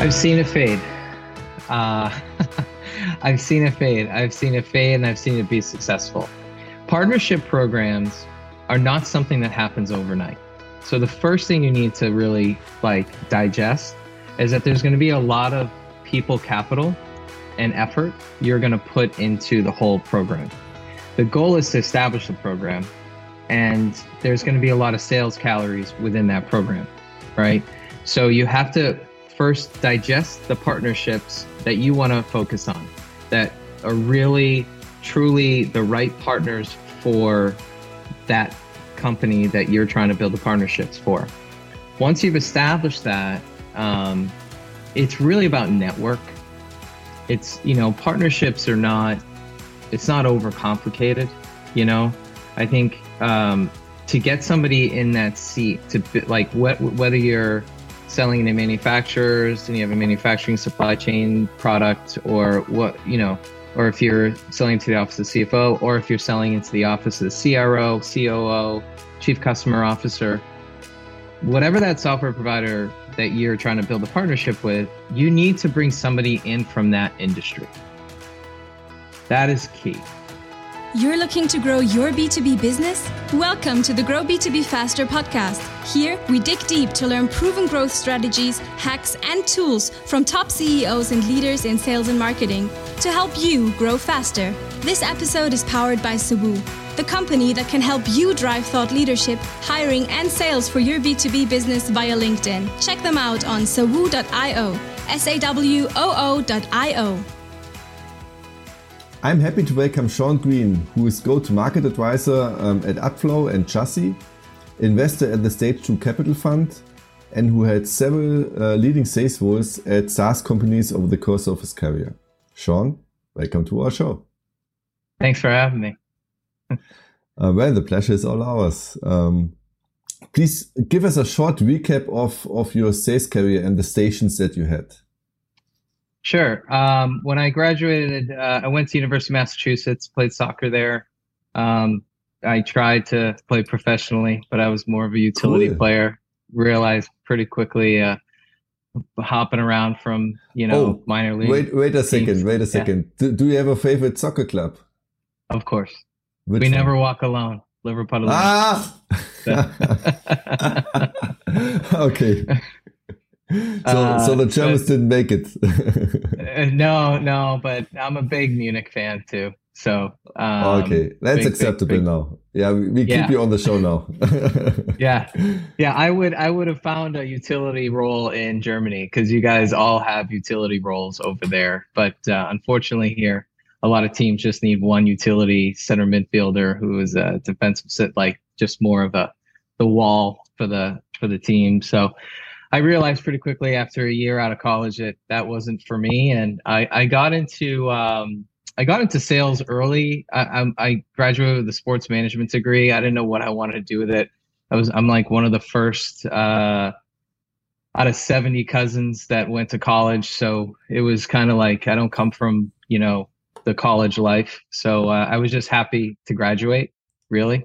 I've seen it fade. Uh, I've seen it fade. I've seen it fade and I've seen it be successful. Partnership programs are not something that happens overnight. So the first thing you need to really like digest is that there's going to be a lot of people capital and effort you're going to put into the whole program. The goal is to establish the program and there's going to be a lot of sales calories within that program, right? So you have to first digest the partnerships that you want to focus on that are really truly the right partners for that company that you're trying to build the partnerships for. Once you've established that, um, it's really about network. It's, you know, partnerships are not, it's not overcomplicated, you know. I think um, to get somebody in that seat, to like wh- whether you're selling to manufacturers and you have a manufacturing supply chain product or what you know or if you're selling to the office of cfo or if you're selling into the office of the cro coo chief customer officer whatever that software provider that you're trying to build a partnership with you need to bring somebody in from that industry. That is key you're looking to grow your B2B business? Welcome to the Grow B2B Faster podcast. Here, we dig deep to learn proven growth strategies, hacks, and tools from top CEOs and leaders in sales and marketing to help you grow faster. This episode is powered by Sawoo, the company that can help you drive thought leadership, hiring, and sales for your B2B business via LinkedIn. Check them out on sawoo.io, S A W O O.io. I'm happy to welcome Sean Green, who is go-to-market advisor um, at Upflow and Chassis, investor at the Stage 2 Capital Fund, and who had several uh, leading sales roles at SaaS companies over the course of his career. Sean, welcome to our show. Thanks for having me. uh, well, the pleasure is all ours. Um, please give us a short recap of, of your sales career and the stations that you had. Sure. Um, when I graduated, uh, I went to University of Massachusetts, played soccer there. Um, I tried to play professionally, but I was more of a utility cool. player. Realized pretty quickly, uh, hopping around from you know oh, minor league. Wait, wait a second. Teams. Wait a second. Yeah. Do, do you have a favorite soccer club? Of course. Which we one? never walk alone. Liverpool. Ah. okay so, uh, so the Germans didn't make it. Uh, no, no, but I'm a big Munich fan too. So um, okay, that's big, acceptable big, big, now. Yeah, we, we yeah. keep you on the show now. yeah, yeah. I would I would have found a utility role in Germany because you guys all have utility roles over there. But uh, unfortunately, here a lot of teams just need one utility center midfielder who is a defensive sit, like just more of a the wall for the for the team. So I realized pretty quickly after a year out of college that that wasn't for me, and I, I got into um, I got into sales early. I, I, graduated with a sports management degree. I didn't know what I wanted to do with it. I was I'm like one of the first uh, out of 70 cousins that went to college, so it was kind of like I don't come from you know the college life, so uh, I was just happy to graduate, really.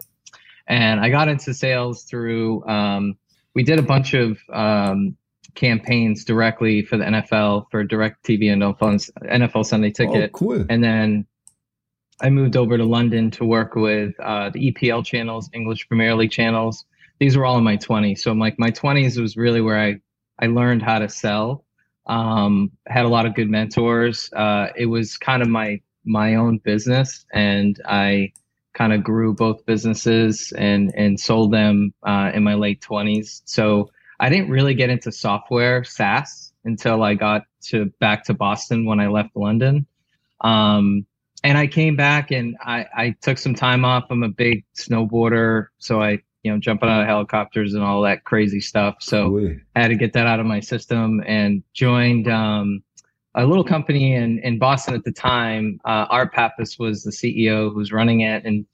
And I got into sales through um, we did a bunch of um, campaigns directly for the NFL for DirecTV and NFL Sunday oh, Ticket. Oh, cool. And then I moved over to London to work with uh, the EPL channels, English Premier League channels. These were all in my 20s. So I'm like my 20s was really where I I learned how to sell. Um, had a lot of good mentors. Uh, it was kind of my my own business, and I kind of grew both businesses and and sold them uh, in my late 20s. So I didn't really get into software SaaS until I got to back to Boston when I left London. Um, and I came back and I, I took some time off. I'm a big snowboarder, so I you know jumping out of helicopters and all that crazy stuff. So I had to get that out of my system and joined. Um, a little company in, in Boston at the time. Uh, Art Papas was the CEO who was running it, and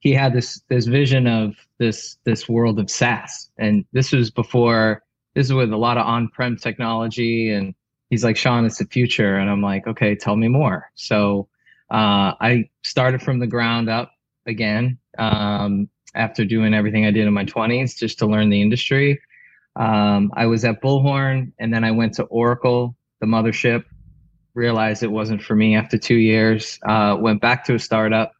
he had this this vision of this this world of SaaS. And this was before this is with a lot of on-prem technology. And he's like, Sean, it's the future. And I'm like, okay, tell me more. So uh, I started from the ground up again um, after doing everything I did in my 20s just to learn the industry. Um, I was at Bullhorn and then I went to Oracle the mothership. Realized it wasn't for me after two years. Uh, went back to a startup,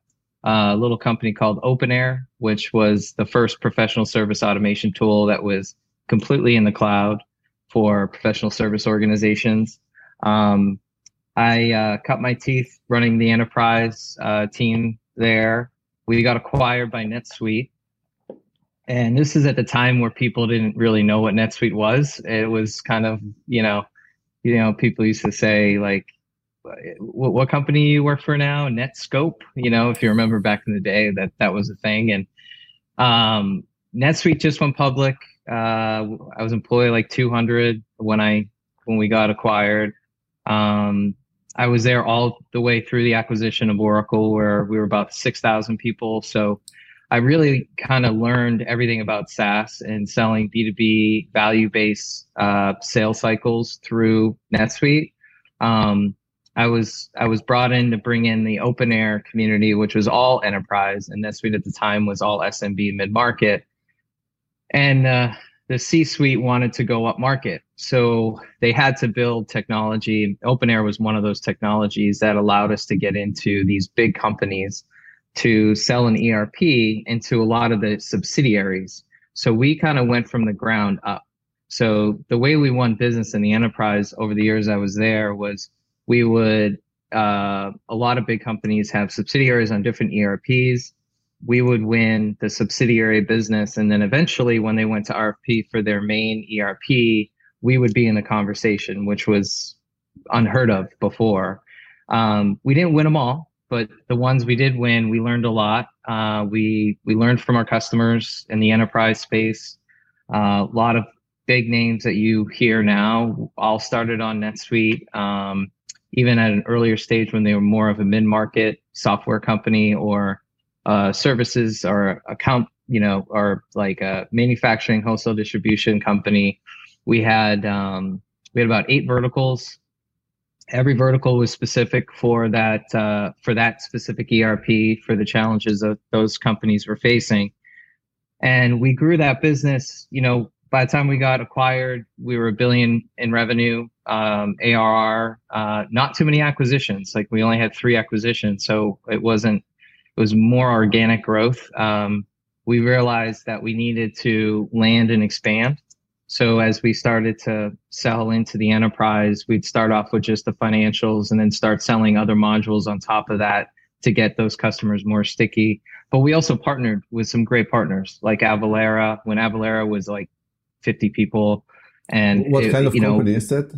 uh, a little company called OpenAir, which was the first professional service automation tool that was completely in the cloud for professional service organizations. Um, I uh, cut my teeth running the enterprise uh, team there. We got acquired by NetSuite. And this is at the time where people didn't really know what NetSuite was. It was kind of, you know, you know, people used to say like, what, what company you work for now? Netscape. You know, if you remember back in the day, that that was a thing. And um, NetSuite just went public. Uh, I was employee like 200 when I when we got acquired. Um, I was there all the way through the acquisition of Oracle, where we were about 6,000 people. So I really kind of learned everything about SaaS and selling B2B value based uh, sales cycles through NetSuite. Um, I was I was brought in to bring in the OpenAir community, which was all enterprise, and NetSuite at the time was all SMB mid market. And uh, the C-suite wanted to go up market, so they had to build technology. OpenAir was one of those technologies that allowed us to get into these big companies to sell an ERP into a lot of the subsidiaries. So we kind of went from the ground up. So the way we won business in the enterprise over the years I was there was we would uh, a lot of big companies have subsidiaries on different ERPs. We would win the subsidiary business, and then eventually, when they went to RFP for their main ERP, we would be in the conversation, which was unheard of before. Um, we didn't win them all, but the ones we did win, we learned a lot. Uh, we we learned from our customers in the enterprise space. Uh, a lot of big names that you hear now all started on NetSuite. Um, even at an earlier stage when they were more of a mid-market software company or uh, services or account, you know, or like a manufacturing wholesale distribution company. We had um, we had about eight verticals every vertical was specific for that uh, for that specific ERP for the challenges that those companies were facing, and we grew that business. You know, by the time we got acquired, we were a billion in revenue, um, ARR. Uh, not too many acquisitions. Like we only had three acquisitions, so it wasn't. It was more organic growth. Um, we realized that we needed to land and expand so as we started to sell into the enterprise, we'd start off with just the financials and then start selling other modules on top of that to get those customers more sticky. But we also partnered with some great partners like Avalara when Avalara was like 50 people. And what it, kind of company know, is that?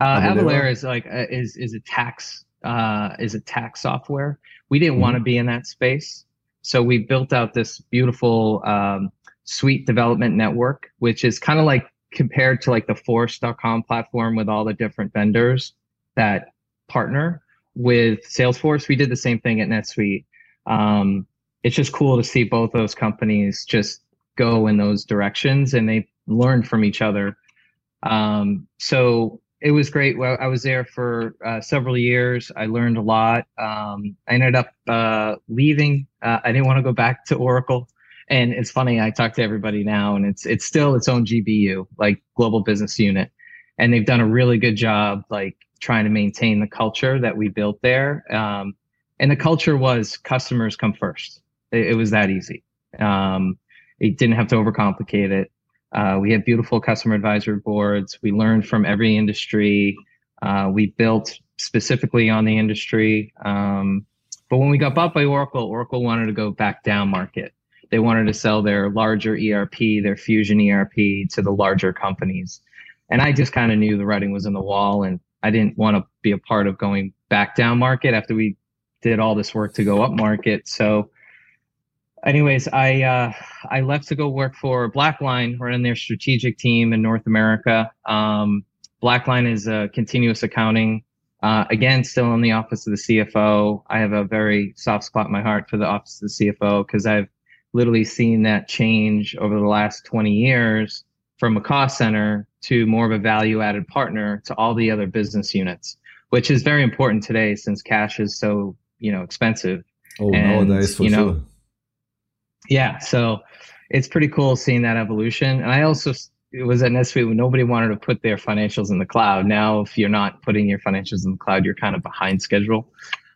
Uh, Avalara is like uh, is is a tax uh, is a tax software. We didn't mm-hmm. want to be in that space, so we built out this beautiful um, suite development network, which is kind of like compared to like the force.com platform with all the different vendors that partner with Salesforce. We did the same thing at NetSuite. Um, it's just cool to see both those companies just go in those directions and they learn from each other. Um, so it was great. Well, I was there for uh, several years. I learned a lot. Um, I ended up uh, leaving. Uh, I didn't want to go back to Oracle. And it's funny, I talk to everybody now, and it's it's still its own GBU, like global business unit, and they've done a really good job, like trying to maintain the culture that we built there. Um, and the culture was customers come first. It, it was that easy. Um, it didn't have to overcomplicate it. Uh, we had beautiful customer advisory boards. We learned from every industry. Uh, we built specifically on the industry. Um, but when we got bought by Oracle, Oracle wanted to go back down market they wanted to sell their larger ERP, their Fusion ERP to the larger companies. And I just kind of knew the writing was on the wall and I didn't want to be a part of going back down market after we did all this work to go up market. So anyways, I uh, I left to go work for Blackline. We're in their strategic team in North America. Um, Blackline is a continuous accounting. Uh, again, still in the office of the CFO. I have a very soft spot in my heart for the office of the CFO because I've literally seen that change over the last 20 years from a cost center to more of a value added partner to all the other business units, which is very important today since cash is so, you know, expensive. Oh, and, nowadays, for you know, sure. Yeah. So it's pretty cool seeing that evolution. And I also, it was at NetSuite when nobody wanted to put their financials in the cloud. Now, if you're not putting your financials in the cloud, you're kind of behind schedule.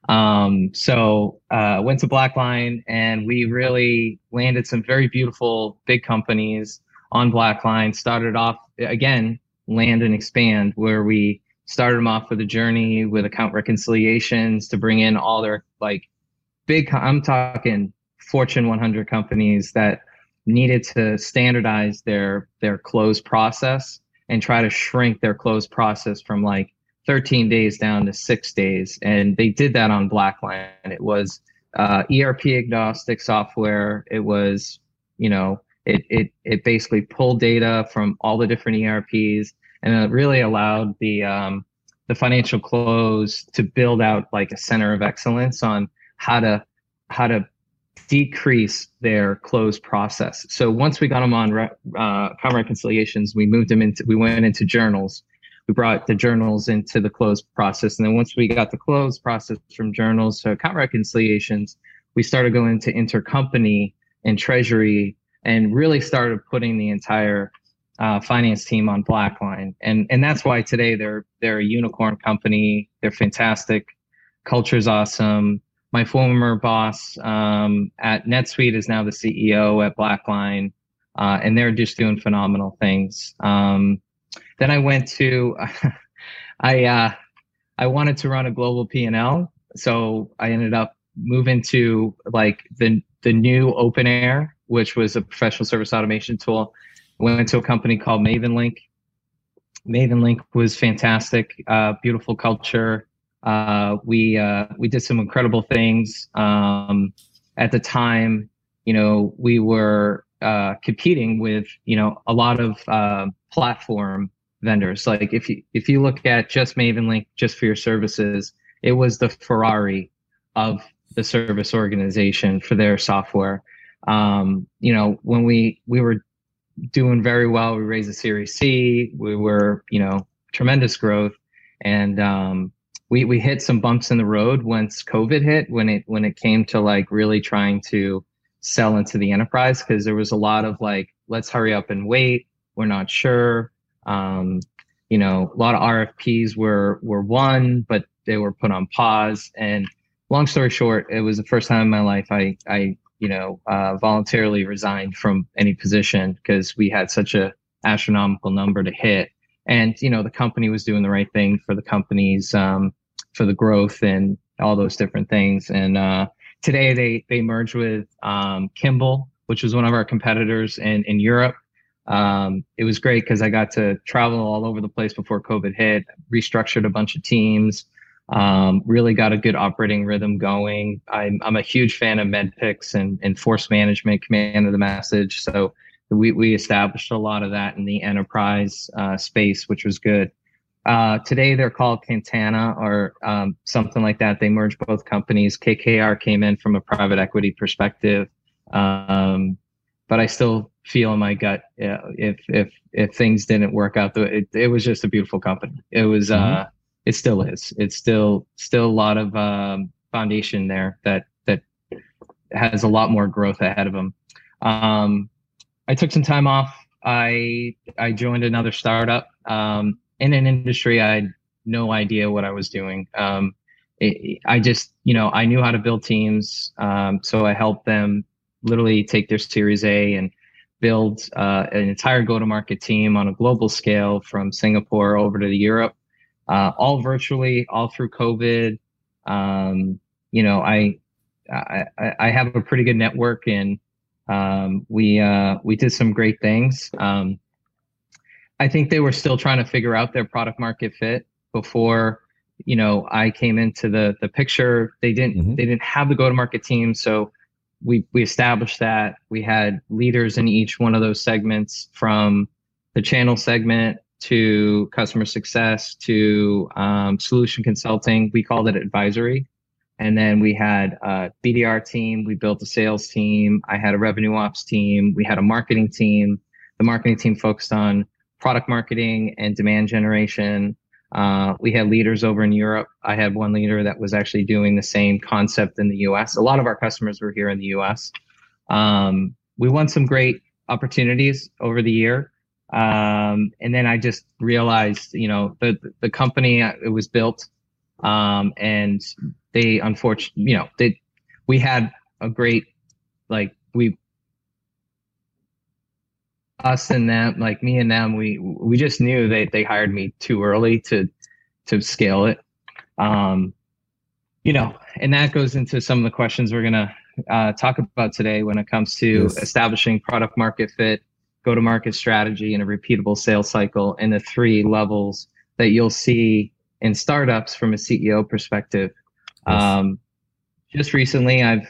Um, so uh, went to Blackline, and we really landed some very beautiful big companies on Blackline. Started off again, land and expand, where we started them off with a journey with account reconciliations to bring in all their like big. I'm talking Fortune 100 companies that needed to standardize their their close process and try to shrink their close process from like 13 days down to six days. And they did that on Blackline. It was uh, ERP agnostic software. It was, you know, it, it, it basically pulled data from all the different ERPs and it really allowed the, um, the financial close to build out like a center of excellence on how to, how to decrease their close process. So once we got them on uh, account reconciliations, we moved them into, we went into journals we brought the journals into the close process. And then once we got the close process from journals to account reconciliations, we started going into intercompany and treasury and really started putting the entire uh, finance team on Blackline. And and that's why today they're they're a unicorn company. They're fantastic. Culture's awesome. My former boss um, at NetSuite is now the CEO at Blackline, uh, and they're just doing phenomenal things. Um, then I went to, I uh, I wanted to run a global P and L, so I ended up moving to like the the new OpenAir, which was a professional service automation tool. Went to a company called MavenLink. MavenLink was fantastic, uh, beautiful culture. Uh, we uh, we did some incredible things. Um, at the time, you know, we were uh, competing with you know a lot of uh, platform vendors. Like if you if you look at just MavenLink just for your services, it was the Ferrari of the service organization for their software. Um, you know, when we we were doing very well, we raised a Series C. We were you know tremendous growth, and um, we we hit some bumps in the road once COVID hit when it when it came to like really trying to sell into the enterprise because there was a lot of like let's hurry up and wait. We're not sure um, you know, a lot of RFPs were were won, but they were put on pause. And long story short, it was the first time in my life I I you know uh, voluntarily resigned from any position because we had such a astronomical number to hit. And you know, the company was doing the right thing for the companies um, for the growth and all those different things. And uh, today they they merged with um, Kimble, which was one of our competitors in in Europe um, it was great because I got to travel all over the place before COVID hit, restructured a bunch of teams, um, really got a good operating rhythm going. I'm, I'm a huge fan of MEDDPICC and, and force management, command of the message. So we, we established a lot of that in the enterprise uh, space, which was good. Uh, today they're called Kantata or um, something like that. They merged both companies. KKR came in from a private equity perspective. Um, but I still feel in my gut uh, if if if things didn't work out, it it was just a beautiful company. It was mm-hmm. uh, it still is. It's still still a lot of um, foundation there that that has a lot more growth ahead of them. Um, I took some time off. I I joined another startup um, in an industry I had no idea what I was doing. Um, it, I just you know I knew how to build teams, um, so I helped them literally take their Series A and build uh, an entire go-to-market team on a global scale from Singapore over to Europe, uh, all virtually, all through COVID. Um, you know, I, I, I have a pretty good network, and um, we uh, we did some great things. Um, I think they were still trying to figure out their product market fit before you know I came into the the picture. They didn't mm-hmm. they didn't have the go-to-market team, so we we established that. We had leaders in each one of those segments from the channel segment to customer success to um, solution consulting. We called it advisory. And then we had a bdr team. We built a sales team. I had a revenue ops team. We had a marketing team. The marketing team focused on product marketing and demand generation uh, we had leaders over in Europe. I had one leader that was actually doing the same concept in the US. A lot of our customers were here in the US. Um, we won some great opportunities over the year. Um, and then I just realized, you know, the the company uh, it was built, um, and they unfortunately, you know, they we had a great like we us and them like me and them we we just knew they they hired me too early to to scale it um you know and that goes into some of the questions we're gonna uh, talk about today when it comes to yes. establishing product market fit go to market strategy and a repeatable sales cycle and the three levels that you'll see in startups from a ceo perspective yes. um just recently i've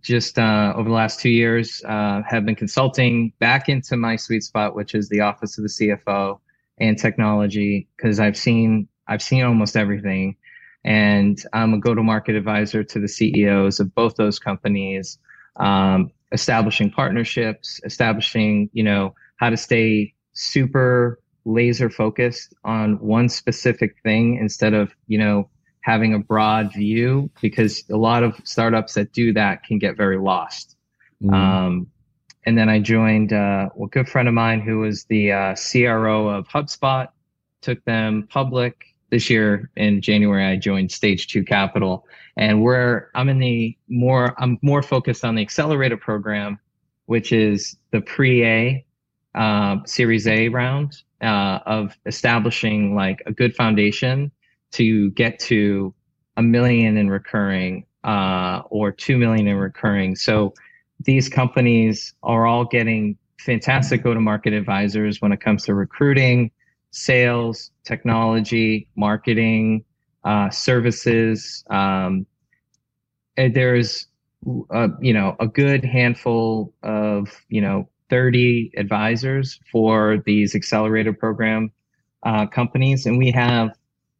just uh, over the last two years uh, have been consulting back into my sweet spot, which is the office of the CFO and technology, because I've seen I've seen almost everything, and I'm a go-to-market advisor to the CEOs of both those companies, um, establishing partnerships, establishing you know how to stay super laser focused on one specific thing instead of you know having a broad view because a lot of startups that do that can get very lost. Mm. Um, and then I joined uh, a good friend of mine who was the uh, CRO of HubSpot, took them public this year in January. I joined Stage Two Capital, and where I'm in the more I'm more focused on the accelerator program, which is the pre-A uh, Series A round uh, of establishing like a good foundation to get to a million in recurring uh, or two million in recurring. So these companies are all getting fantastic go-to-market advisors when it comes to recruiting, sales, technology, marketing, uh, services. Um, there's uh, you know a good handful of you know 30 advisors for these accelerator program uh, companies, and we have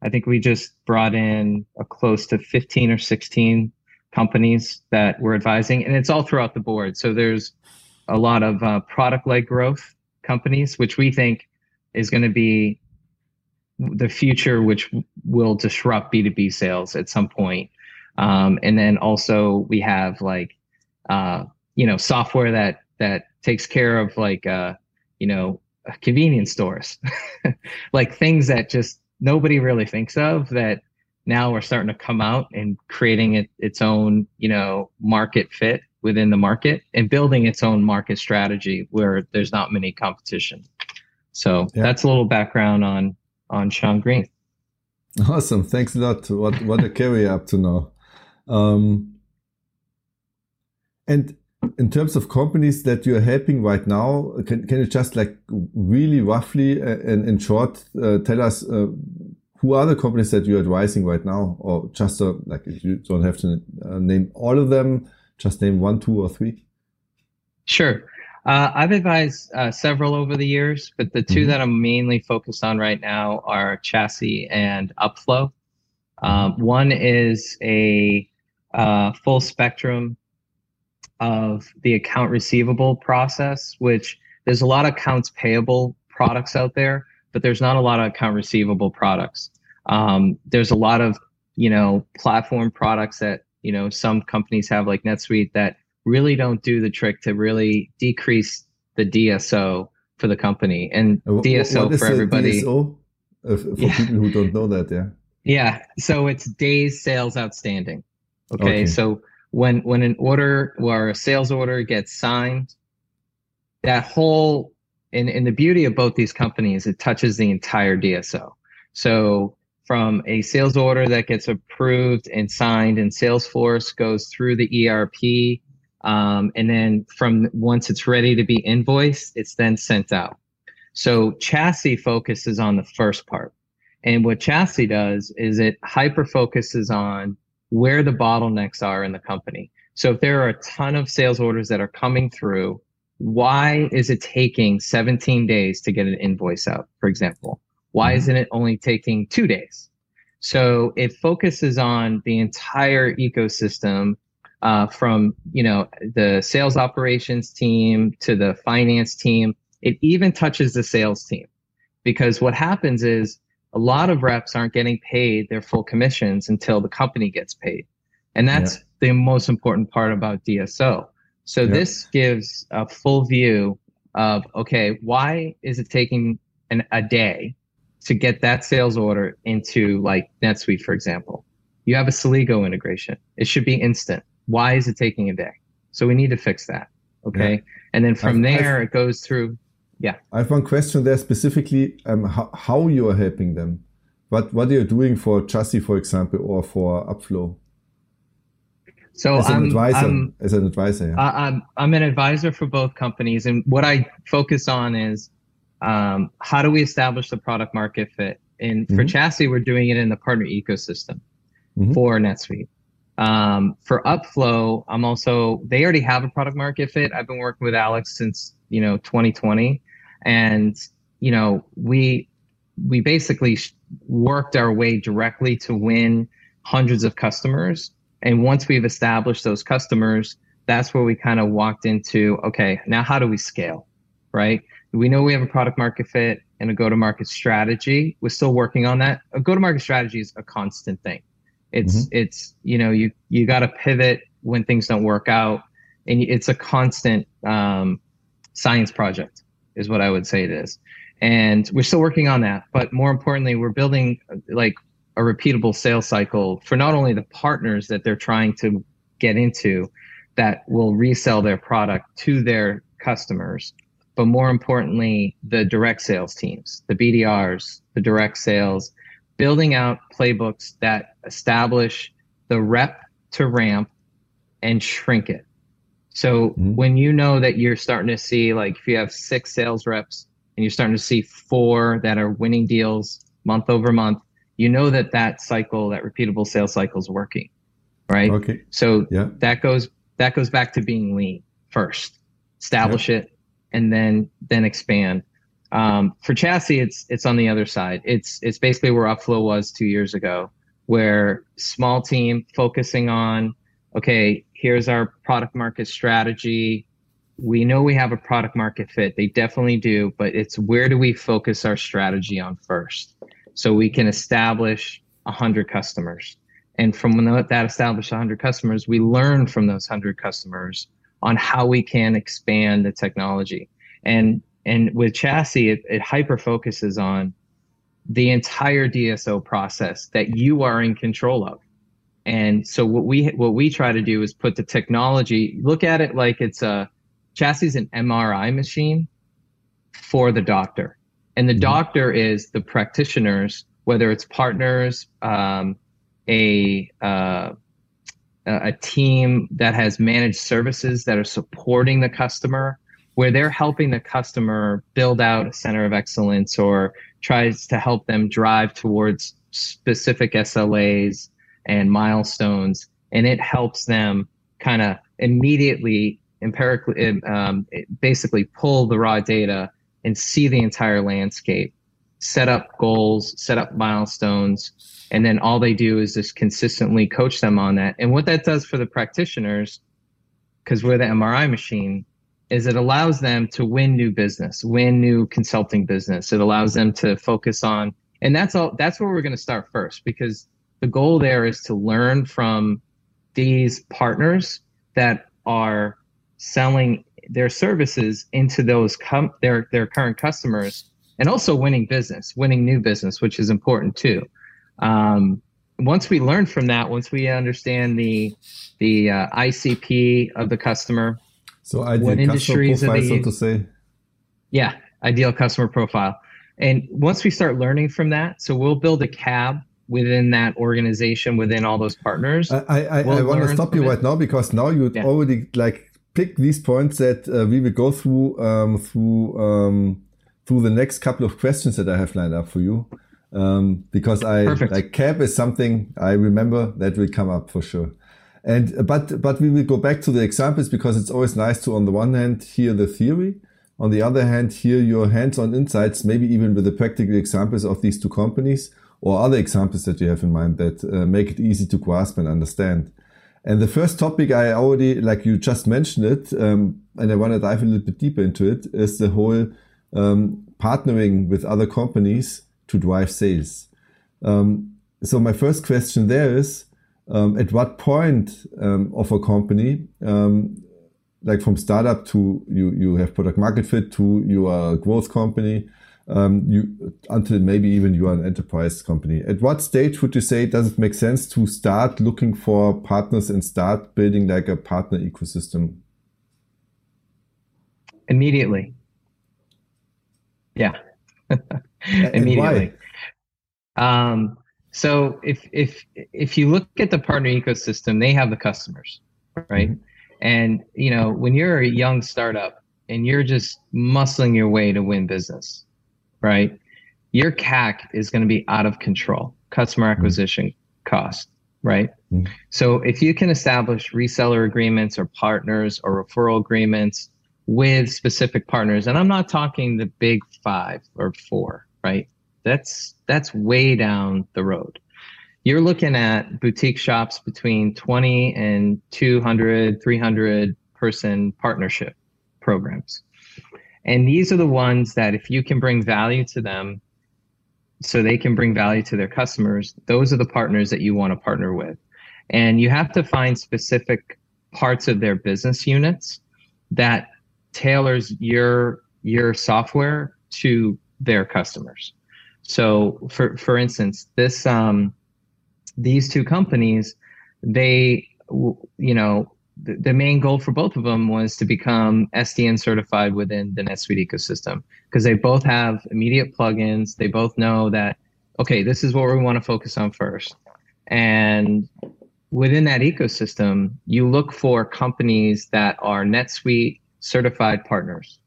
I think we just brought in a close to 15 or 16 companies that we're advising, and it's all throughout the board. So there's a lot of uh, product led growth companies, which we think is going to be the future, which will disrupt B2B sales at some point. Um, and then also we have like, uh, you know, software that, that takes care of like, uh, you know, convenience stores, like things that just nobody really thinks of that now we're starting to come out and creating it, its own, you know, market fit within the market and building its own market strategy where there's not many competition. So yeah. that's a little background on on Sean Green. Awesome, thanks a lot. What what a carry up to now. Um, and in terms of companies that you're helping right now, can, can you just like really roughly uh, and in short uh, tell us uh, who are the companies that you're advising right now, or just uh, like you don't have to uh, name all of them, just name one, two, or three. Sure. Uh, I've advised several over the years, but the 2 mm -hmm. that I'm mainly focused on right now are Chassis and Upflow. Um, one is a full spectrum of the account receivable process, which there's a lot of accounts payable products out there, but there's not a lot of account receivable products. Um, there's a lot of, you know, platform products that, you know, some companies have like NetSuite that really don't do the trick to really decrease the DSO for the company and DSO for everybody. DSO? Uh, for yeah. people who don't know that, yeah. Yeah. So it's days sales outstanding. Okay. okay. So when when an order or a sales order gets signed, that whole and, and the beauty of both these companies, it touches the entire DSO. So from a sales order that gets approved and signed in Salesforce goes through the ERP. Um, and then from once it's ready to be invoiced, it's then sent out. So chassis focuses on the first part. And what chassis does is it hyper focuses on where the bottlenecks are in the company. So if there are a ton of sales orders that are coming through, why is it taking 17 days to get an invoice out, for example? Why mm-hmm. isn't it only taking two days? So it focuses on the entire ecosystem uh, from you know the sales operations team to the finance team. It even touches the sales team because what happens is a lot of reps aren't getting paid their full commissions until the company gets paid. And that's yeah. the most important part about DSO. So yeah. this gives a full view of okay, why is it taking an, a day to get that sales order into like NetSuite, for example? You have a Celigo integration. It should be instant. Why is it taking a day? So we need to fix that. Okay. Yeah. And then from I've, there, I've, it goes through. Yeah. I have one question there specifically um, how, how you are helping them. What, what are you doing for Chassis, for example, or for Upflow? So as an I'm, advisor, I'm, as an advisor, yeah. I'm, I'm an advisor for both companies. And what I focus on is um, how do we establish the product market fit? And for mm-hmm. Chassis, we're doing it in the partner ecosystem mm-hmm. for NetSuite. Um, for Upflow, I'm also, they already have a product market fit. I've been working with Alex since, you know, 2020. And, you know, we, we basically worked our way directly to win hundreds of customers. And once we've established those customers, that's where we kind of walked into, okay, now how do we scale? Right. We know we have a product market fit and a go to market strategy. We're still working on that. A go to market strategy is a constant thing it's mm-hmm. it's you know you you got to pivot when things don't work out, and it's a constant um, science project, is what I would say it is. And we're still working on that, but more importantly, we're building like a repeatable sales cycle for not only the partners that they're trying to get into that will resell their product to their customers, but more importantly, the direct sales teams, the BDRs, the direct sales, building out playbooks that establish the rep to ramp and shrink it. So mm-hmm. when you know that you're starting to see, like if you have six sales reps and you're starting to see four that are winning deals month over month, you know that that cycle, that repeatable sales cycle is working, right? Okay. So yeah. that goes that goes back to being lean first, establish yep. it, and then then expand. Um, for chassis, it's it's on the other side. It's it's basically where Upflow was two years ago, where small team focusing on, okay, here's our product market strategy. We know we have a product market fit. They definitely do, but it's where do we focus our strategy on first, so we can establish a hundred customers. And from that established 100 customers, we learn from those 100 customers on how we can expand the technology. And and with chassis, it, it hyper focuses on the entire DSO process that you are in control of. And so what we what we try to do is put the technology, look at it like it's a chassis is an MRI machine for the doctor. And the mm-hmm. doctor is the practitioners, whether it's partners, um, a uh, a team that has managed services that are supporting the customer, where they're helping the customer build out a center of excellence or tries to help them drive towards specific SLAs and milestones. And it helps them kind of immediately empirically, um, basically pull the raw data and see the entire landscape, set up goals, set up milestones. And then all they do is just consistently coach them on that. And what that does for the practitioners, because we're the MRI machine, is it allows them to win new business, win new consulting business. It allows them to focus on, and that's all, that's where we're going to start first because the goal there is to learn from these partners that are selling their services into those com- their their current customers and also winning business, winning new business, which is important too. Um, once we learn from that, once we understand the the uh, ICP of the customer, so ideal customer profile, so to say. Yeah, ideal customer profile. And once we start learning from that, so we'll build a cab within that organization, within all those partners. I, I, we'll I want to stop you right now because now you yeah. already like pick these points that uh, we will go through um, through um, through the next couple of questions that I have lined up for you. Um, because I Perfect. like cab is something I remember that will come up for sure. And but but we will go back to the examples because it's always nice to on the one hand hear the theory, on the other hand hear your hands-on insights, maybe even with the practical examples of these two companies or other examples that you have in mind that uh, make it easy to grasp and understand. And the first topic I already, like you just mentioned it, um, and I want to dive a little bit deeper into it, is the whole um, partnering with other companies to drive sales. Um, so my first question there is, um, at what point um, of a company um, like from startup to you you have product market fit to you are a growth company um, you until maybe even you are an enterprise company. At what stage would you say does it make sense to start looking for partners and start building like a partner ecosystem? Immediately. Yeah. Immediately. Um, so if if if you look at the partner ecosystem, they have the customers, right? Mm-hmm. And you know, when you're a young startup and you're just muscling your way to win business, right? Your CAC is going to be out of control, customer mm-hmm. acquisition mm-hmm. cost, right? Mm-hmm. So if you can establish reseller agreements or partners or referral agreements with specific partners, and I'm not talking the big five or four, right? That's that's way down the road. You're looking at boutique shops between 20 and 200, 300 person partnership programs. And these are the ones that if you can bring value to them so they can bring value to their customers, those are the partners that you want to partner with. And you have to find specific parts of their business units that tailors your your software to their customers. So for for instance, this um these two companies, they you know the, main goal for both of them was to become SDN certified within the NetSuite ecosystem because they both have immediate plugins. They both know that, okay, this is what we want to focus on first. And within that ecosystem, you look for companies that are NetSuite certified partners.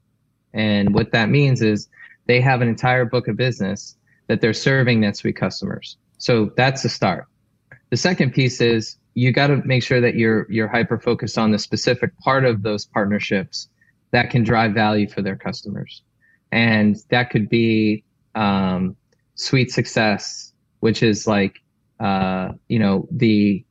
And what that means is they have an entire book of business that they're serving NetSuite customers. So that's the start. The second piece is you got to make sure that you're you're hyper focused on the specific part of those partnerships that can drive value for their customers, and that could be um, Suite Success, which is like uh, you know the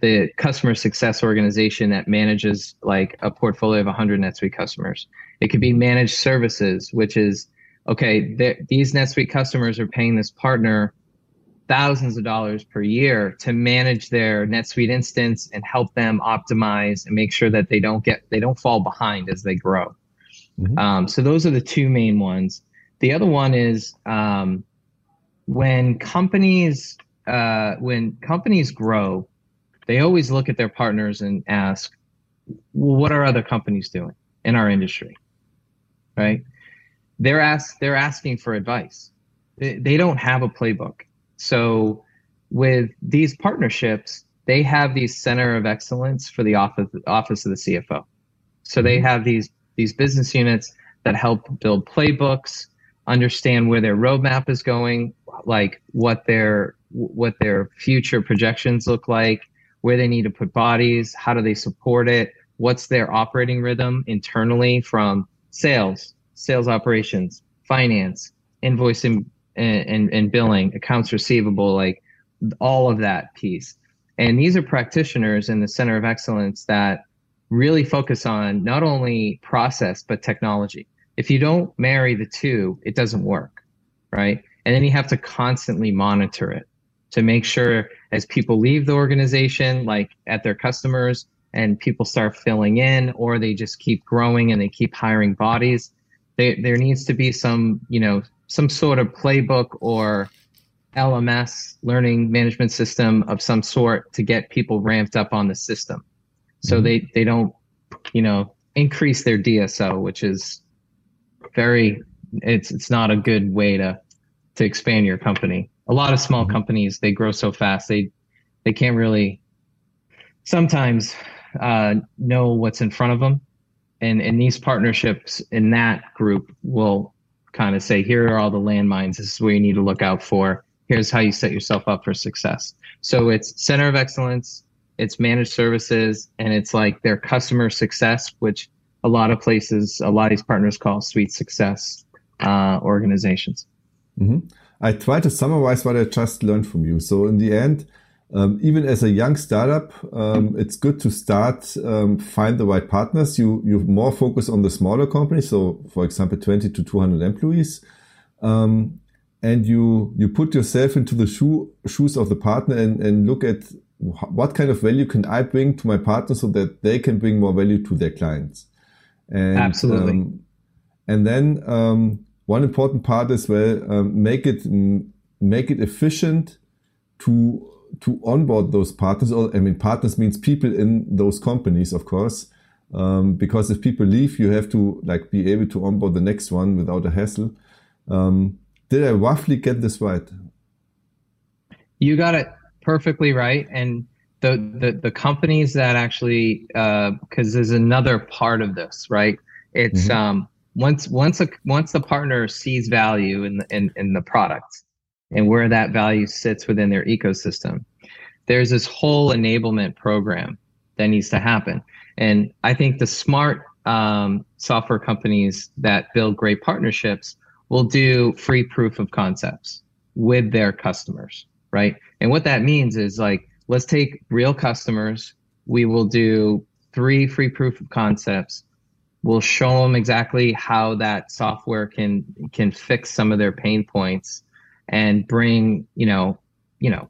the customer success organization that manages like a portfolio of 100 NetSuite customers. It could be managed services, which is okay. These NetSuite customers are paying this partner thousands of dollars per year to manage their NetSuite instance and help them optimize and make sure that they don't get they don't fall behind as they grow. Mm-hmm. Um, so those are the two main ones. The other one is um, when companies uh, when companies grow, they always look at their partners and ask, well, "What are other companies doing in our industry?" Right? They're ask they're asking for advice. They, they don't have a playbook so with these partnerships, they have these center of excellence for the office office of the CFO. So they mm-hmm. have these these business units that help build playbooks, understand where their roadmap is going, like what their what their future projections look like, where they need to put bodies, how do they support it, what's their operating rhythm internally from sales, sales operations, finance, invoicing and, and, billing, accounts receivable, like all of that piece. And these are practitioners in the center of excellence that really focus on not only process, but technology. If you don't marry the two, it doesn't work, right? And then you have to constantly monitor it to make sure as people leave the organization, like at their customers, and people start filling in, or they just keep growing and they keep hiring bodies, they, there needs to be some, you know, some sort of playbook or LMS learning management system of some sort to get people ramped up on the system. So mm-hmm. they, they don't, you know, increase their DSO, which is very, it's, it's not a good way to, to expand your company. A lot of small mm-hmm. companies, they grow so fast. They, they can't really sometimes, uh, know what's in front of them. And, and these partnerships in that group will kind of say, here are all the landmines. This is where you need to look out for. Here's how you set yourself up for success. So it's center of excellence, it's managed services, and it's like their customer success, which a lot of places, a lot of these partners call suite success uh, organizations. Mm-hmm. I try to summarize what I just learned from you. So in the end, um, even as a young startup, um, it's good to start um, find the right partners. You you more focus on the smaller companies, so for example, twenty to two hundred employees, um, and you you put yourself into the shoe, shoes of the partner and, and look at what kind of value can I bring to my partner so that they can bring more value to their clients? And, Absolutely. Um, and then um, one important part as well, um, make it make it efficient to to onboard those partners. Or I mean, partners means people in those companies, of course. Um, because if people leave, you have to like be able to onboard the next one without a hassle. Um, did I roughly get this right? You got it perfectly right. And the the, the companies that actually because uh, there's another part of this, right? It's mm-hmm. um, once once a once the partner sees value in the in, in the product and where that value sits within their ecosystem, there's this whole enablement program that needs to happen. And I think the smart um, software companies that build great partnerships will do free proof of concepts with their customers, right? And what that means is like, let's take real customers. We will do three free proof of concepts. We'll show them exactly how that software can can fix some of their pain points and bring, you know, you know,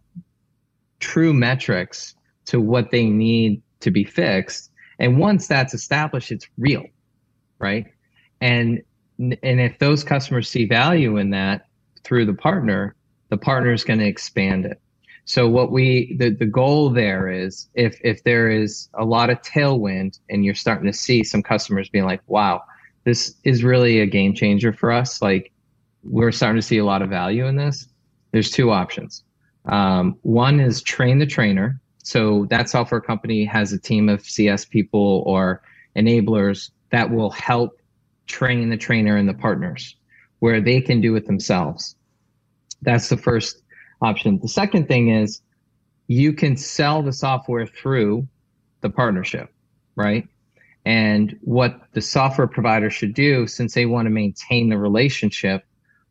true metrics to what they need to be fixed. And once that's established, it's real, right? And and if those customers see value in that through the partner, the partner is going to expand it. So what we the, the goal there is if if there is a lot of tailwind and you're starting to see some customers being like, wow, this is really a game changer for us. Like we're starting to see a lot of value in this. There's two options. Um, one is train the trainer. So that software company has a team of CS people or enablers that will help train the trainer and the partners where they can do it themselves. That's the first option. The second thing is you can sell the software through the partnership, right? And what the software provider should do, since they want to maintain the relationship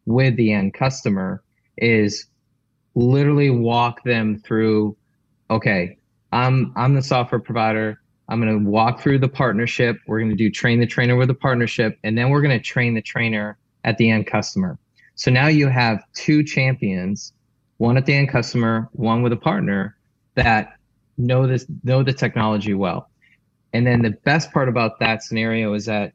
with the end customer, is literally walk them through okay, I'm I'm the software provider. I'm going to walk through the partnership. We're going to do train the trainer with the partnership, and then we're going to train the trainer at the end customer. So now you have two champions, one at the end customer, one with a partner that know this, know the technology well. And then the best part about that scenario is that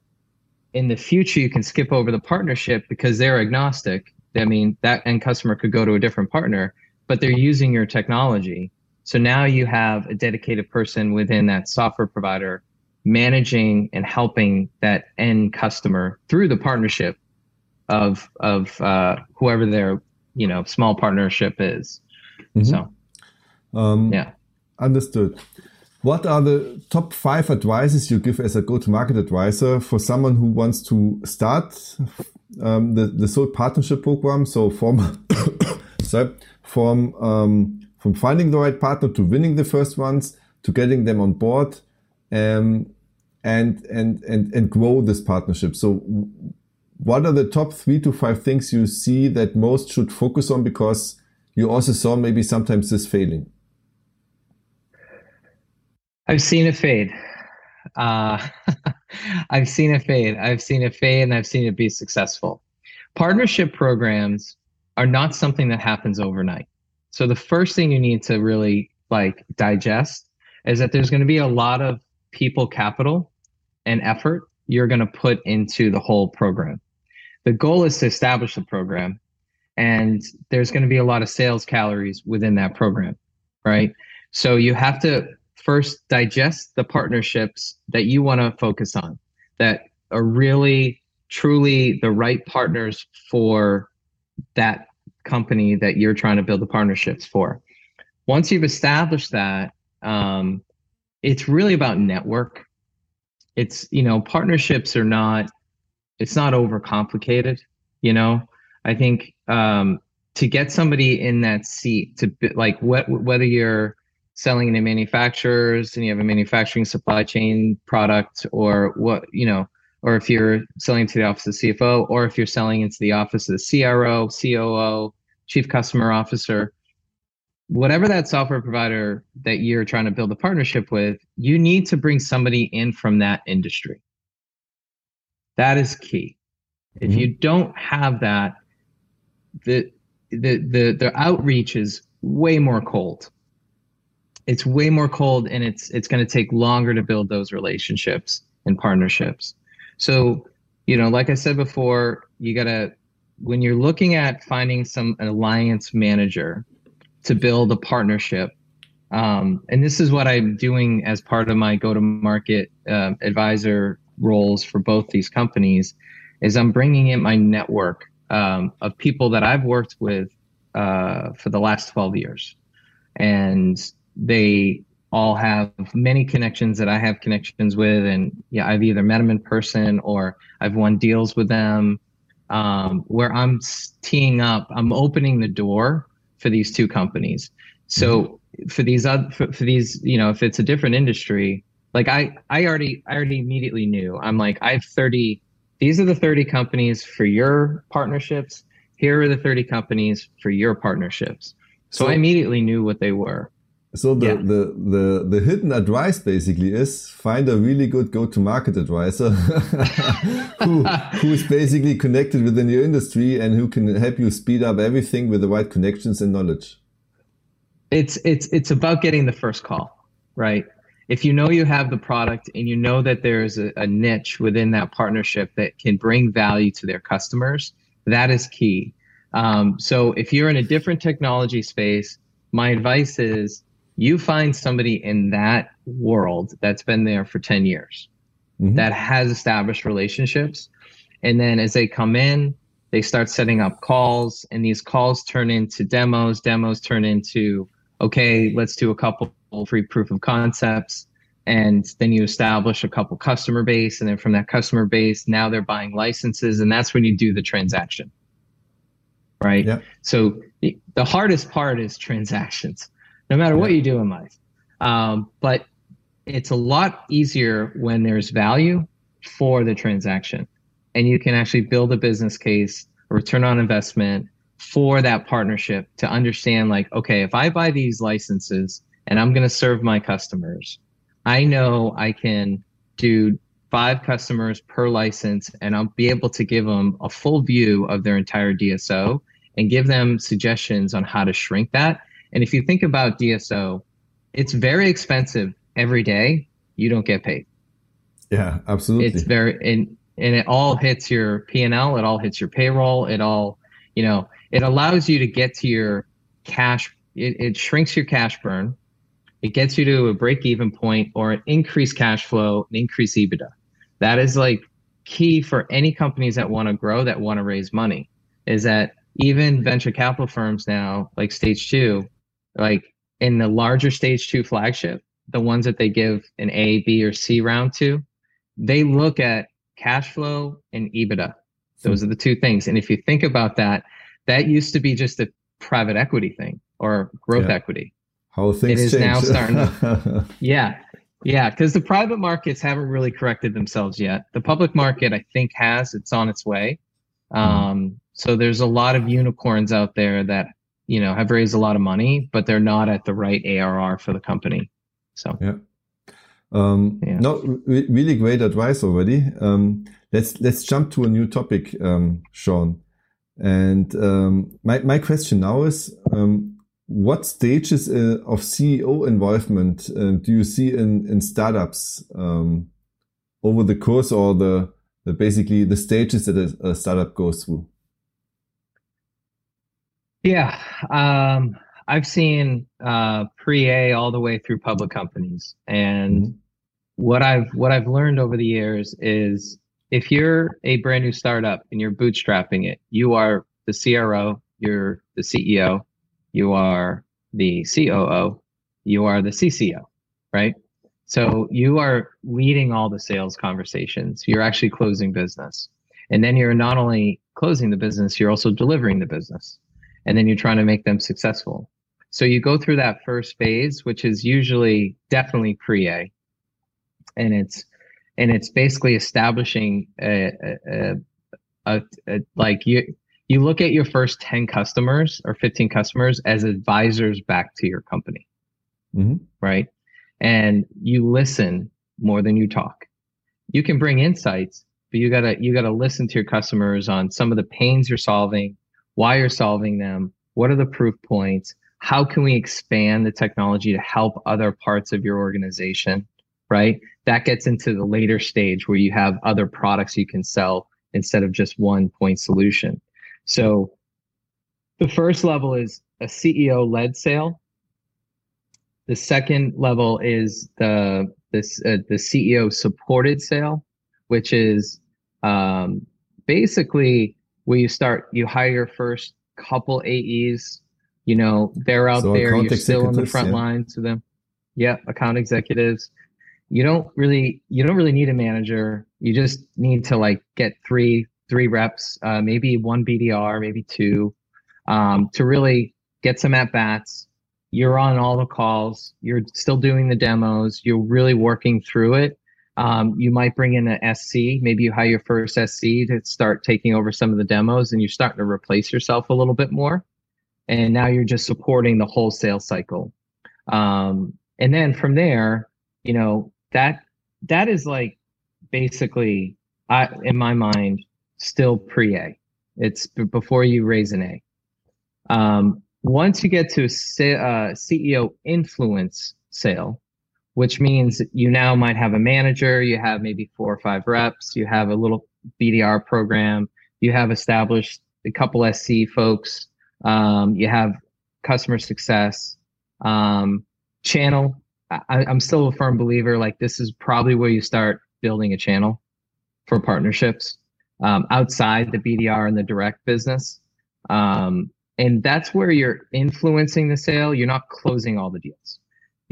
in the future, you can skip over the partnership because they're agnostic. I mean, that end customer could go to a different partner, but they're using your technology. So now you have a dedicated person within that software provider managing and helping that end customer through the partnership of of uh, whoever their you know small partnership is. Mm-hmm. So, um, yeah, understood. What are the top five advices you give as a go-to-market advisor for someone who wants to start um, the the Sold Partnership Program? So from sorry, from um, from finding the right partner to winning the first ones to getting them on board um, and and and and grow this partnership so what are the top three to five things you see that most should focus on because you also saw maybe sometimes this failing i've seen it fade uh, i've seen it fade i've seen it fade and i've seen it be successful partnership programs are not something that happens overnight so the first thing you need to really like digest is that there's going to be a lot of people capital and effort you're going to put into the whole program. The goal is to establish the program and there's going to be a lot of sales calories within that program, right? So you have to first digest the partnerships that you want to focus on that are really truly the right partners for that company that you're trying to build the partnerships for. Once you've established that, um, it's really about network. It's you know partnerships are not. It's not overcomplicated. You know, I think um, to get somebody in that seat to like what, whether you're selling to manufacturers and you have a manufacturing supply chain product or what you know or if you're selling to the office of the CFO, or if you're selling into the office of the CRO, COO, Chief Customer Officer, whatever that software provider that you're trying to build a partnership with, you need to bring somebody in from that industry. That is key. Mm-hmm. If you don't have that, the the the the outreach is way more cold. It's way more cold and it's it's going to take longer to build those relationships and partnerships. So you know like i said before you got to when you're looking at finding some alliance manager to build a partnership um, and this is what i'm doing as part of my go to market uh, advisor roles for both these companies is i'm bringing in my network um, of people that i've worked with uh, for the last 12 years. And they all have many connections that I have connections with, and yeah, I've either met them in person or I've won deals with them. Um, where I'm teeing up, I'm opening the door for these two companies. So mm-hmm. for these other, for, for these, you know, if it's a different industry, like I, I already, I already immediately knew. I'm like, I have 30. These are the 30 companies for your partnerships. Here are the 30 companies for your partnerships. So, so I immediately knew what they were. So the, yeah. the, the, the hidden advice basically is find a really good go-to-market advisor who, who is basically connected within your industry and who can help you speed up everything with the right connections and knowledge. It's, it's, it's about getting the first call, right? If you know you have the product and you know that there's a, a niche within that partnership that can bring value to their customers, that is key. Um, so if you're in a different technology space, my advice is you find somebody in that world that's been there for 10 years mm-hmm. that has established relationships. And then as they come in they start setting up calls and these calls turn into demos demos turn into okay let's do a couple free proof of concepts. And then you establish a couple customer base and then from that customer base now they're buying licenses and that's when you do the transaction. Right? Yep. so the hardest part is transactions no matter what you do in life. Um, but it's a lot easier when there's value for the transaction and you can actually build a business case, a return on investment for that partnership to understand like, okay, if I buy these licenses and I'm going to serve my customers, I know I can do five customers per license and I'll be able to give them a full view of their entire DSO and give them suggestions on how to shrink that and if you think about DSO, it's very expensive every day. You don't get paid. Yeah, absolutely. It's very and and it all hits your P and L. It all hits your payroll. It all you know. It allows you to get to your cash. It, it shrinks your cash burn. It gets you to a break even point or an increased cash flow, an increased EBITDA. That is like key for any companies that want to grow, that want to raise money. Is that even venture capital firms now, like Stage Two, like in the larger stage two flagship, the ones that they give an A, B, or C round to, they look at cash flow and EBITDA. Those are the two things. And if you think about that, that used to be just a private equity thing or growth yeah. equity. How things it is change. now starting to, yeah. Yeah, because the private markets haven't really corrected themselves yet. The public market, I think, has. It's on its way. Hmm. Um, so there's a lot of unicorns out there that you know have raised a lot of money, but they're not at the right ARR for the company. So yeah. Um, yeah. No, re really great advice already. Um, let's let's jump to a new topic, um, Sean. And um, my my question now is, um, what stages uh, of CEO involvement uh, do you see in in startups um, over the course or the, the basically the stages that a, a startup goes through? Yeah, um, I've seen uh, pre-A all the way through public companies, and mm-hmm. what I've what I've learned over the years is if you're a brand new startup and you're bootstrapping it, you are the CRO, you're the CEO, you are the COO, you are the CCO, right? So you are leading all the sales conversations. You're actually closing business. And then you're not only closing the business, you're also delivering the business and then you're trying to make them successful. So you go through that first phase, which is usually definitely pre-A, and it's and it's basically establishing a, a, a, a, like you you look at your first 10 customers or 15 customers as advisors back to your company mm-hmm. right and you listen more than you talk you can bring insights but you gotta you gotta listen to your customers on some of the pains you're solving why you're solving them, what are the proof points, how can we expand the technology to help other parts of your organization right? That gets into the later stage where you have other products you can sell instead of just one point solution. So the first level is a ceo led sale. The second level is the this uh, the ceo supported sale which is um, basically where you start you hire your first couple aes you know, they're out so there. You're still on the front yeah. lines to them. Yeah, account executives. You don't really you don't really need a manager. You just need to like get three three reps, uh, maybe one BDR, maybe two, um, to really get some at bats. You're on all the calls. You're still doing the demos. You're really working through it. Um, you might bring in an SC. Maybe you hire your first SC to start taking over some of the demos, and you're starting to replace yourself a little bit more. And now you're just supporting the whole sales cycle. Um, and then from there you know that that is like basically I, in my mind still pre-a. It's before you raise an a. Um, once you get to a uh, ceo influence sale which means you now might have a manager you have maybe four or five reps you have a little bdr program you have established a couple sc folks um, you have customer success, um, channel. I, I'm still a firm believer. Like this is probably where you start building a channel for partnerships um, outside the BDR and the direct business. Um, and that's where you're influencing the sale. You're not closing all the deals.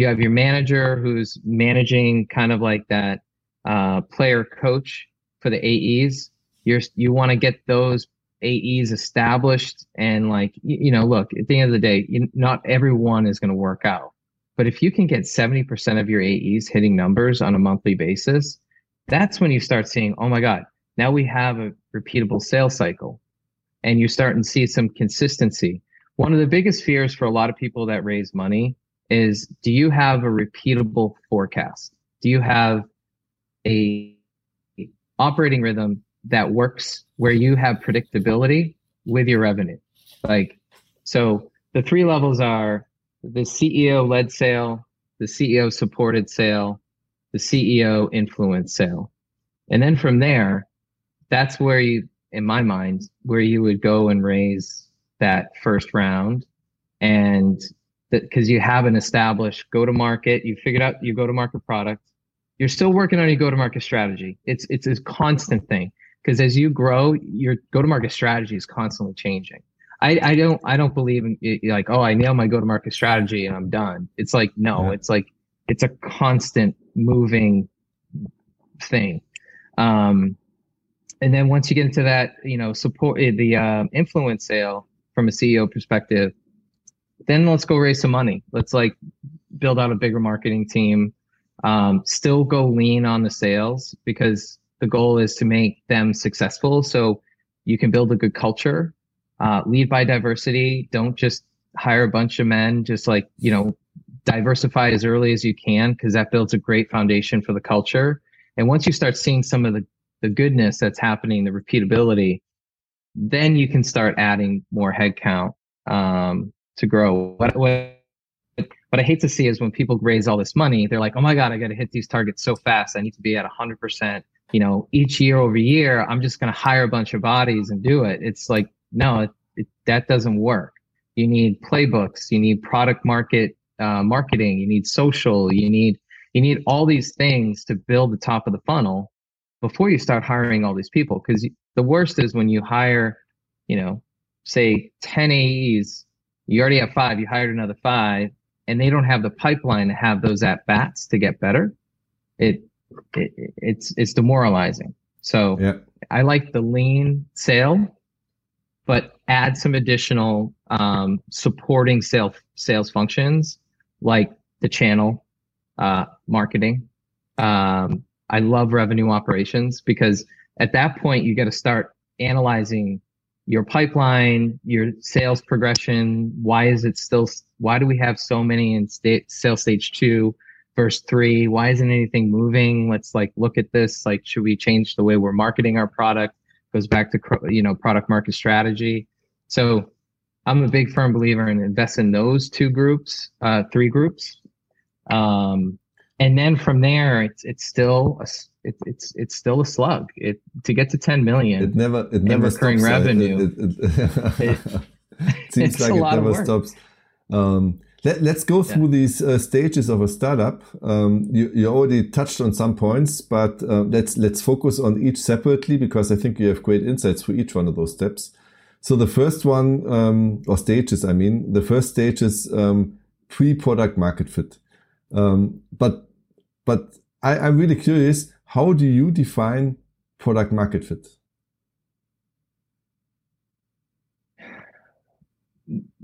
You have your manager who's managing kind of like that uh, player coach for the AEs. You're you want to get those AEs established and like you know, look at the end of the day, you, not everyone is going to work out, but if you can get seventy percent of your AEs hitting numbers on a monthly basis, that's when you start seeing, oh my god, now we have a repeatable sales cycle, and you're starting to see some consistency. One of the biggest fears for a lot of people that raise money is, do you have a repeatable forecast? Do you have a operating rhythm that works where you have predictability with your revenue. Like, so the three levels are the CEO led sale, the CEO supported sale, the CEO influence sale. And then from there, that's where you, in my mind, where you would go and raise that first round. And because you have an established go to market, you figured out your go to market product. You're still working on your go to market strategy. It's, it's a constant thing because as you grow, your go-to-market strategy is constantly changing. I, I don't I don't believe in it, like oh I nail my go-to-market strategy and I'm done. It's like no, yeah. it's like it's a constant moving thing. Um, and then once you get into that, you know, support eh, the uh, influence sale from a CEO perspective, then let's go raise some money. Let's like build out a bigger marketing team. Um, still go lean on the sales because the goal is to make them successful. So you can build a good culture, uh, lead by diversity. Don't just hire a bunch of men. Just like, you know, diversify as early as you can because that builds a great foundation for the culture. And once you start seeing some of the, the goodness that's happening, the repeatability, then you can start adding more headcount um, to grow. What, what what I hate to see is when people raise all this money, they're like, oh my God, I got to hit these targets so fast. I need to be at 100% you know, each year over year, I'm just going to hire a bunch of bodies and do it. It's like, no, it, it, that doesn't work. You need playbooks. You need product market uh, marketing. You need social. You need you need all these things to build the top of the funnel before you start hiring all these people. Because the worst is when you hire, you know, say 10 AEs, you already have five. You hired another five, and they don't have the pipeline to have those at bats to get better. It it, it's it's demoralizing. So yeah. I like the lean sale, but add some additional um, supporting sales sales functions like the channel uh, marketing. Um, I love revenue operations because at that point you got to start analyzing your pipeline, your sales progression. Why is it still? Why do we have so many in state sales stage two? verse three why isn't anything moving let's like look at this like should we change the way we're marketing our product goes back to you know product market strategy so I'm a big firm believer in invest in those two groups, uh, three groups, um, and then from there, it's it's still a, it, it's it's still a slug. It to get to 10 million. It never it never recurring stops, revenue. It, it, seems like it never stops. Um, let, us go through yeah. these uh, stages of a startup. Um, you, you already touched on some points, but uh, let's let's focus on each separately because I think you have great insights for each one of those steps. So the first one, um, or stages, I mean, the first stage is um, pre-product market fit. Um, but but I, I'm really curious, how do you define product market fit?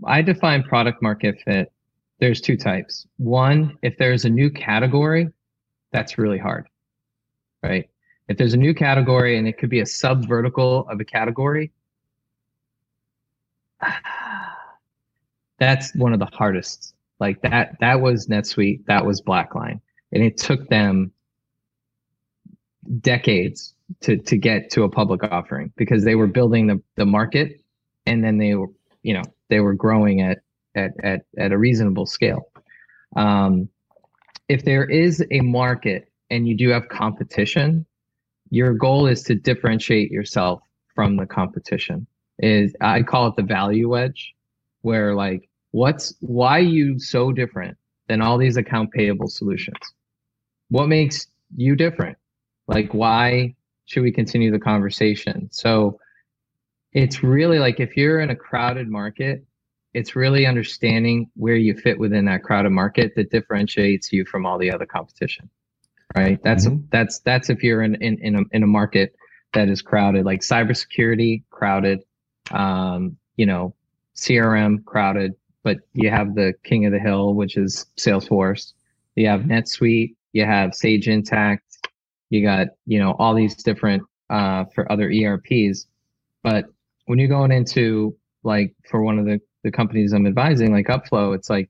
I define product market fit. There's two types. One, if there's a new category, that's really hard, right? If there's a new category and it could be a sub vertical of a category, that's one of the hardest. Like that, that was NetSuite, that was Blackline. And it took them decades to, to get to a public offering because they were building the, the market and then they were, you know, they were growing at at at, at a reasonable scale. Um, if there is a market and you do have competition, your goal is to differentiate yourself from the competition. Is I call it the value wedge, where like what's why you so different than all these account payable solutions? What makes you different? Like why should we continue the conversation? So it's really like if you're in a crowded market, it's really understanding where you fit within that crowded market that differentiates you from all the other competition. Right. That's mm-hmm. that's that's if you're in, in, in a in a market that is crowded, like cybersecurity, crowded, um, you know, CRM crowded, but you have the king of the hill, which is Salesforce. You have NetSuite, you have Sage Intacct, you got, you know, all these different uh, for other ERPs. But when you're going into like for one of the, the companies I'm advising, like Upflow, it's like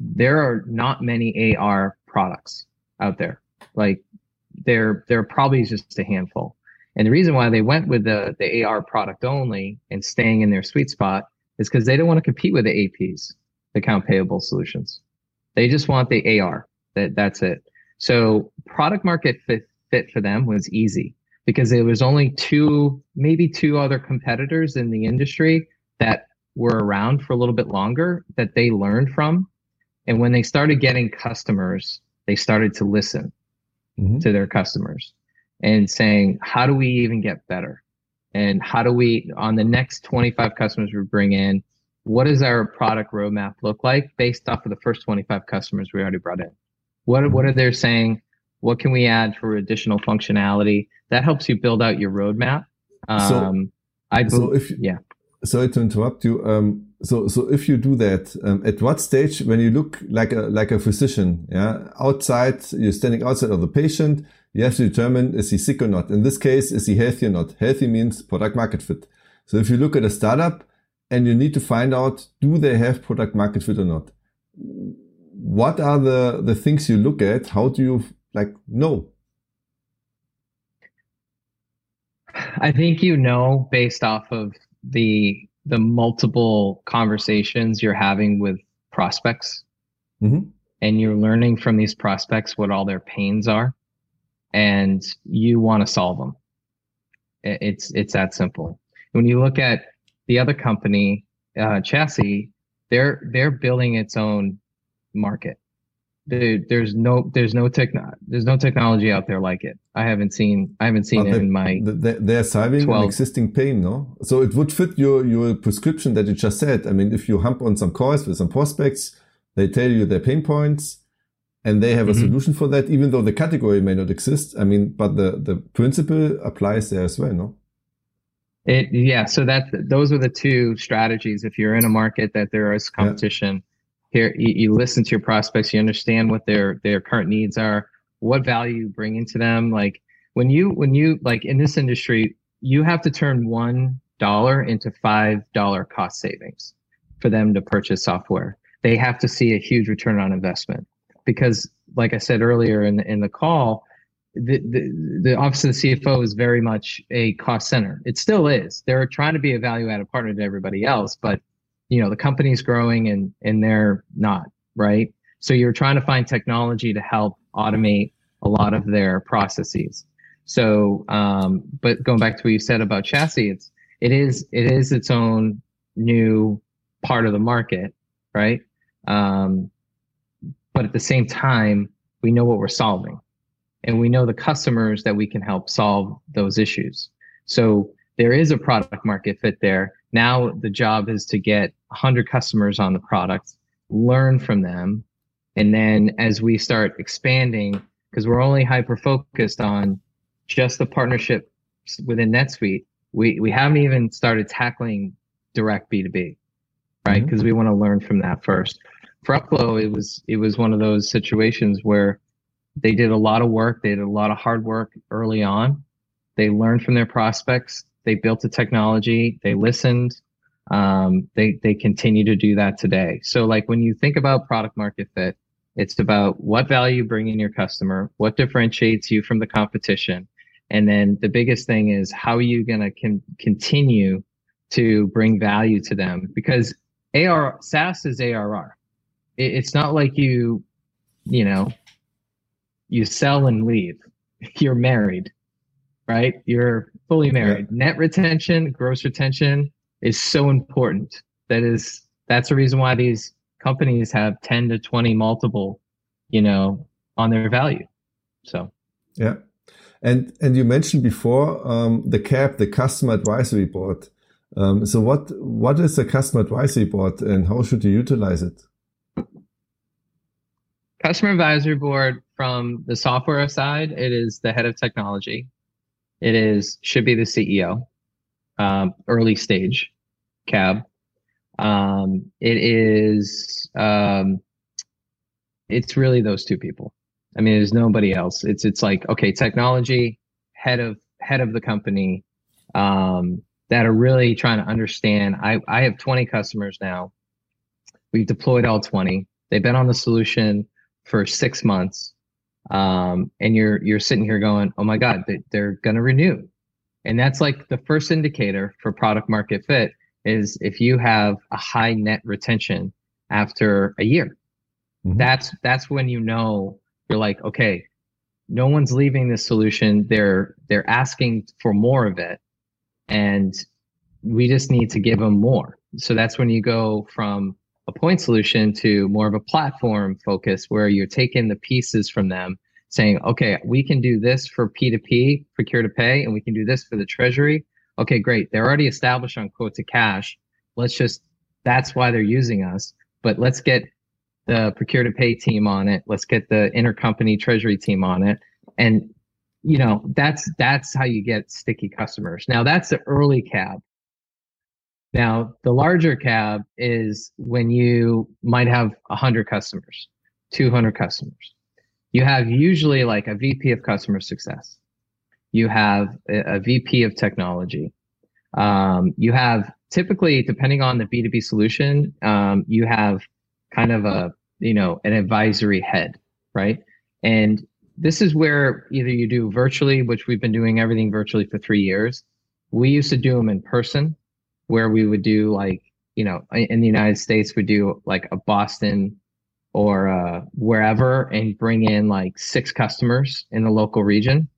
there are not many AR products out there. Like there there are probably just a handful. And the reason why they went with the, the AR product only and staying in their sweet spot is because they don't want to compete with the APs, the account payable solutions. They just want the AR. That that's it. So product market fit, fit for them was easy because there was only two, maybe two other competitors in the industry that were around for a little bit longer that they learned from. And when they started getting customers, they started to listen mm-hmm. to their customers and saying, how do we even get better? And how do we, on the next 25 customers we bring in, what does our product roadmap look like based off of the first 25 customers we already brought in? What, what are they saying? What can we add for additional functionality? That helps you build out your roadmap. Um, so, I so if, yeah. Sorry to interrupt you. Um, so, so if you do that, um, at what stage, when you look like a like a physician, yeah, outside, you're standing outside of the patient, you have to determine is he sick or not. In this case, is he healthy or not? Healthy means product market fit. So, if you look at a startup and you need to find out do they have product market fit or not, what are the the things you look at? How do you like know? I think you know based off of the the multiple conversations you're having with prospects mm-hmm. and you're learning from these prospects what all their pains are and you want to solve them it's it's that simple when you look at the other company uh, chassis they're they're building its own market there, there's no there's no techno there's no technology out there like it. I haven't seen I haven't seen but it in my. They, are solving 12. an existing pain, no? So it would fit your your prescription that you just said. I mean, if you hump on some calls with some prospects, they tell you their pain points, and they have a mm-hmm. solution for that, even though the category may not exist. I mean, but the the principle applies there as well, no? It yeah. So that those are the two strategies. If you're in a market that there is competition. Yeah here you, you listen to your prospects you understand what their their current needs are what value you bring into them like when you when you like in this industry you have to turn one dollar into five dollar cost savings for them to purchase software they have to see a huge return on investment because like i said earlier in the, in the call the, the, the office of the cfo is very much a cost center. It still is. They're trying to be a value added partner to everybody else but you know the company's growing and and they're not right? So you're trying to find technology to help automate a lot of their processes. So um, but going back to what you said about chassis it's it is it is its own new part of the market right? Um, but at the same time we know what we're solving and we know the customers that we can help solve those issues so there is a product market fit there now the job is to get 100 customers on the product, learn from them, and then as we start expanding, because we're only hyper focused on just the partnership within NetSuite, we, we haven't even started tackling direct B2B, right? Because mm-hmm. we want to learn from that first. For Upflow, it was it was one of those situations where they did a lot of work, they did a lot of hard work early on. They learned from their prospects, they built the technology. They listened. Um, they they continue to do that today. So like when you think about product market fit, it's about what value you bring in your customer, what differentiates you from the competition, and then the biggest thing is how are you going to con- continue to bring value to them because AR SaaS is ARR. It, it's not like you, you know, you sell and leave. You're married right? You're fully married. Yeah. Net retention, gross retention is so important. That is that's the reason why these companies have 10 to 20 multiple, you know, on their value. So yeah. And and you mentioned before um, the cap the customer advisory board. Um, so what what is the customer advisory board and how should you utilize it? Customer advisory board from the software side, it is the head of technology. It is should be the CEO, um, early stage, cab. Um, it is um, it's really those two people. I mean, there's nobody else. It's it's like okay, technology head of head of the company um, that are really trying to understand. I I have 20 customers now. We've deployed all 20. They've been on the solution for six months um, and you're you're sitting here going, "Oh my God, they, they're going to renew," and that's like the first indicator for product market fit is if you have a high net retention after a year. Mm-hmm. That's that's when you know you're like, okay, no one's leaving this solution. They're they're asking for more of it, and we just need to give them more. So that's when you go from a point solution to more of a platform focus where you're taking the pieces from them saying, okay, we can do this for P2P, procure to pay, and we can do this for the treasury. Okay, great. They're already established on quote to cash. Let's just, that's why they're using us. But let's get the procure to pay team on it. Let's get the intercompany treasury team on it. And, you know, that's, that's how you get sticky customers. Now that's the early cab. Now, the larger cab is when you might have 100 customers, 200 customers. You have usually like a VP of customer success. You have a, a VP of technology. Um, you have typically, depending on the B2B solution, um, you have kind of a, you know, an advisory head, right? And this is where either you do virtually, which we've been doing everything virtually for three years. We used to do them in person where we would do like you know in the United States we do like a Boston or uh, wherever and bring in like six customers in the local region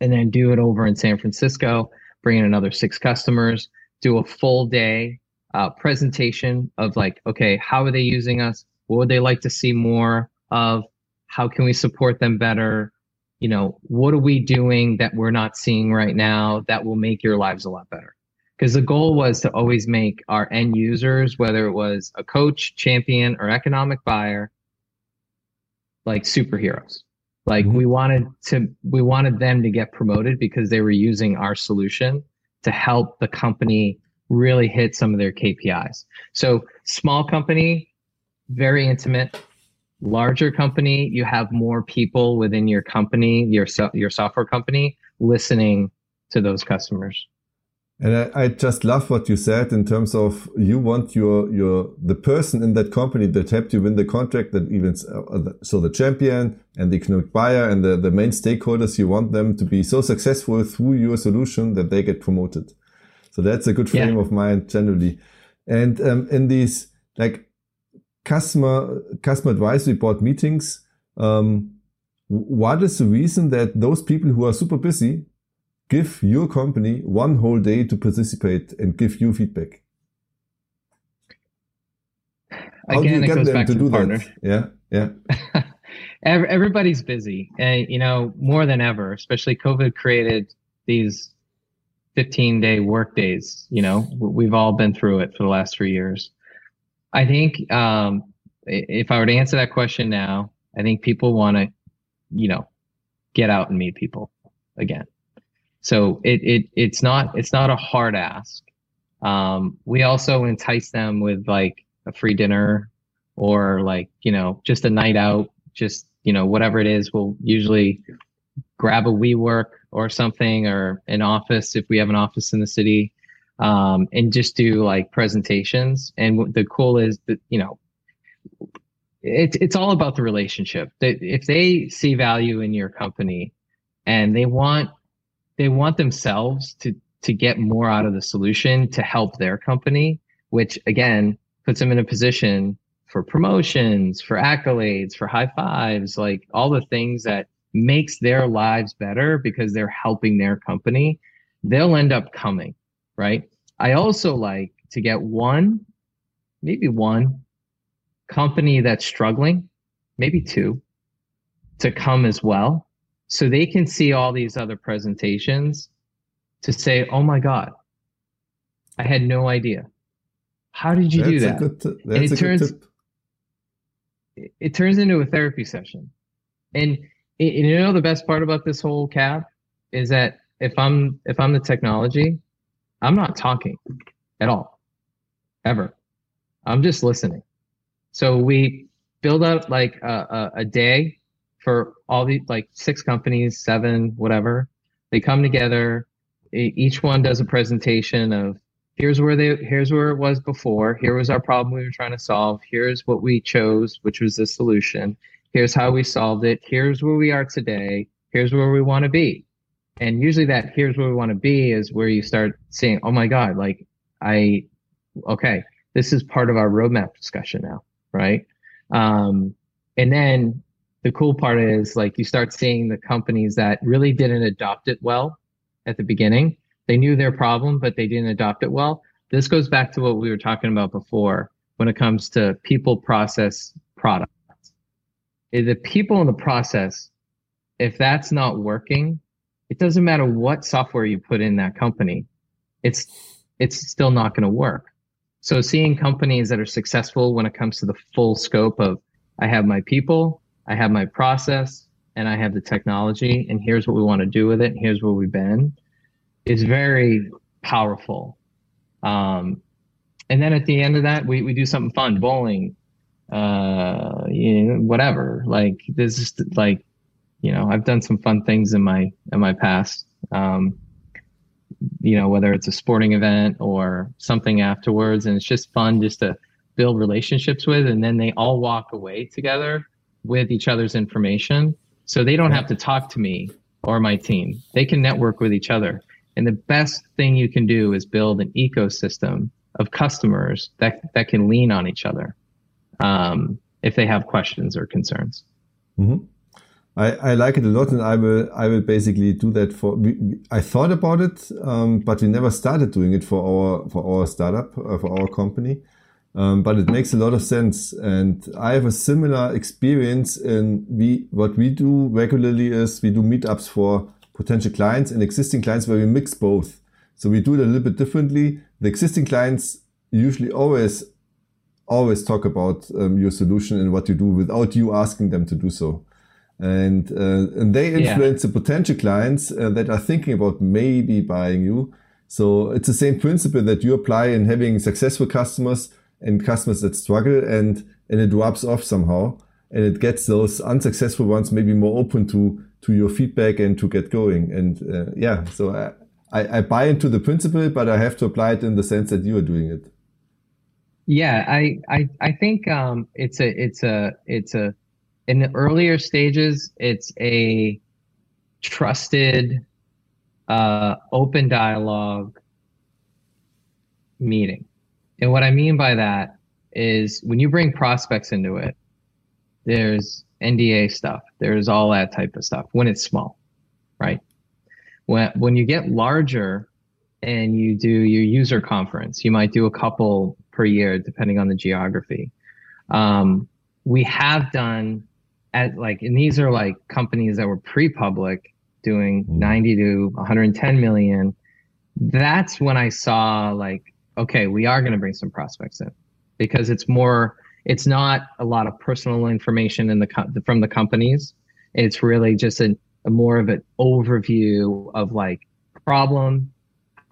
and then do it over in San Francisco bring in another six customers do a full day uh, presentation of like okay how are they using us? What would they like to see more of? How can we support them better? You know what are we doing that we're not seeing right now that will make your lives a lot better because the goal was to always make our end users, whether it was a coach, champion, or economic buyer, like superheroes. Like mm-hmm. we wanted to, we wanted them to get promoted because they were using our solution to help the company really hit some of their KPIs. So small company, very intimate. Larger company, you have more people within your company, your your software company, listening to those customers. And I, I, just love what you said in terms of you want your your the person in that company that helped you win the contract that even uh, so the champion and the economic buyer and the, the main stakeholders you want them to be so successful through your solution that they get promoted. So that's a good frame yeah. of mind generally. And um, in these like customer customer advisory board meetings, um, what is the reason that those people who are super busy give your company one whole day to participate and give you feedback? How Again, you get them to, to partner. That? Yeah, yeah. Everybody's busy, and you know more than ever. Especially COVID created these 15 day work days. You know, we've all been through it for the last three years. I think um, if I were to answer that question now, I think people want to, you know, get out and meet people again. So it, it it's not it's not a hard ask. Um, we also entice them with like a free dinner or like you know just a night out, just you know whatever it is. We'll usually grab a WeWork or something or an office if we have an office in the city um, and just do like presentations. And the cool is that, you know, it's, it's all about the relationship that if they see value in your company and they want, they want themselves to, to get more out of the solution to help their company, which again puts them in a position for promotions, for accolades, for high fives, like all the things that makes their lives better because they're helping their company, they'll end up coming, right? I also like to get one, maybe one company that's struggling, maybe two, to come as well. So they can see all these other presentations to say, oh my God, I had no idea. How did you that's do that? Good, that's it turns, it turns into a therapy session. And you know the best part about this whole cab is that if I'm if I'm the technology, I'm not talking at all, ever. I'm just listening. So we build up like a, a, a day for all the like six companies, seven, whatever. They come together. Each one does a presentation of here's where they here's where it was before. Here was our problem we were trying to solve. Here's what we chose, which was the solution here's how we solved it here's where we are today here's where we want to be and usually that here's where we want to be is where you start seeing, oh my god like i okay this is part of our roadmap discussion now right um, and then the cool part is like you start seeing the companies that really didn't adopt it well at the beginning. They knew their problem but they didn't adopt it well. This goes back to what we were talking about before when it comes to people process product. The people in the process, if that's not working, it doesn't matter what software you put in that company, it's it's still not going to work. So seeing companies that are successful when it comes to the full scope of I have my people, I have my process, and I have the technology, and here's what we want to do with it, and here's where we've been, is very powerful. Um, and then at the end of that, we, we do something fun, bowling, uh, you know, whatever. Like this is like, you know, I've done some fun things in my in my past. Um, you know, whether it's a sporting event or something afterwards, and it's just fun just to build relationships with, and then they all walk away together with each other's information, so they don't have to talk to me or my team. They can network with each other. And the best thing you can do is build an ecosystem of customers that, that can lean on each other um, if they have questions or concerns. Mm-hmm. I, I, like it a lot, and I will I will basically do that for. We, I thought about it, um, but we never started doing it for our for our startup uh, for our company. Um, but it makes a lot of sense, and I have a similar experience. In we what we do regularly is we do meetups for potential clients and existing clients where we mix both. So we do it a little bit differently. The existing clients usually always always talk about um, your solution and what you do without you asking them to do so. And, uh, and they influence yeah. the potential clients uh, that are thinking about maybe buying you. So it's the same principle that you apply in having successful customers and customers that struggle and, and it rubs off somehow and it gets those unsuccessful ones maybe more open to, to your feedback and to get going. And uh, yeah, so I, I, buy into the principle, but I have to apply it in the sense that you are doing it. Yeah, I I I think um, it's a it's a it's a in the earlier stages it's a trusted uh, open dialogue meeting And what I mean by that is when you bring prospects into it, there's NDA stuff, there's all that type of stuff when it's small, right? When when you get larger and you do your user conference, you might do a couple per year depending on the geography. Um, we have done at like, and these are like companies that were pre-public doing mm. 90 to 110 million. That's when I saw like, okay, we are going to bring some prospects in. Because it's more, it's not a lot of personal information in the from the companies. It's really just a, a more of an overview of like problem,